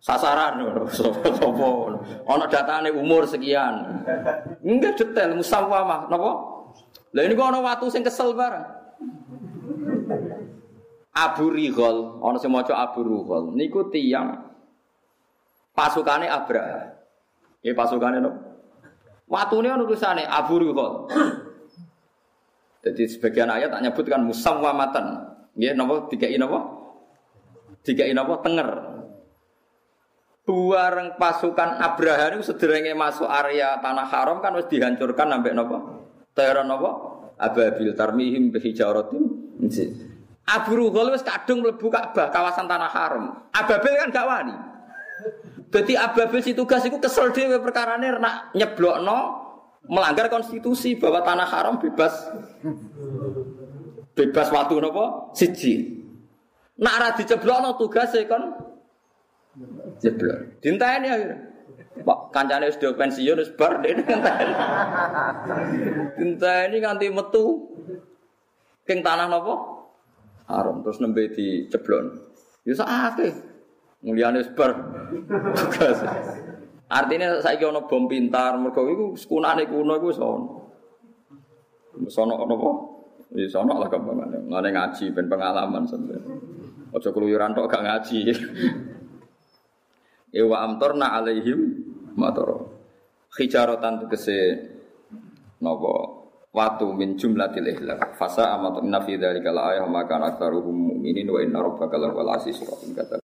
sasaran. Sapa ana datane umur sekian. Enggak detail musawamah napa? Lha ini kok watu sing kesel bareng? Abu Righal ana sing maca Abu Righal niku tiyang pasukane Abraha ya pasukane no watune ana tulisane Abu Righal jadi sebagian ayat tak nyebutkan musawamatan nggih napa? Dikai napa? Dikai napa? Tenger Bareng pasukan Abraha itu sederenge masuk area tanah haram kan harus dihancurkan sampai nopo? Teror nopo? Ababil tarmihim bihijaratim. Abu Ruhul wis kadung mlebu Ka'bah kawasan tanah haram. Ababil kan gak wani. Jadi Ababil si tugas itu kesel dhewe perkarane nak nyeblokno melanggar konstitusi bahwa tanah haram bebas bebas waktu nopo siji. Nak ra diceblokno tugase kon Jeblok. Dinteni akhirnya. Pak kancane sudah pensiun wis bar dene ngenteni. Dinteni nganti metu king tanah napa? Haram terus nembe diceblon. Ya sakake. Mulyane wis bar. Artinya saiki ana bom pintar mergo iku sekunane kuno iku wis ana. Wis ana? Wis ana lah gampangane. Ngene ngaji ben pengalaman sampeyan. Aja keluyuran tok gak ngaji. Ewa amtorna alaihim matoro. Hijarotan tegese nopo watu min jumlatil ihlak. Fasa amat inna fi dzalika la ayah maka aktsaruhum mu'minin wa inna rabbaka lawal asisir kata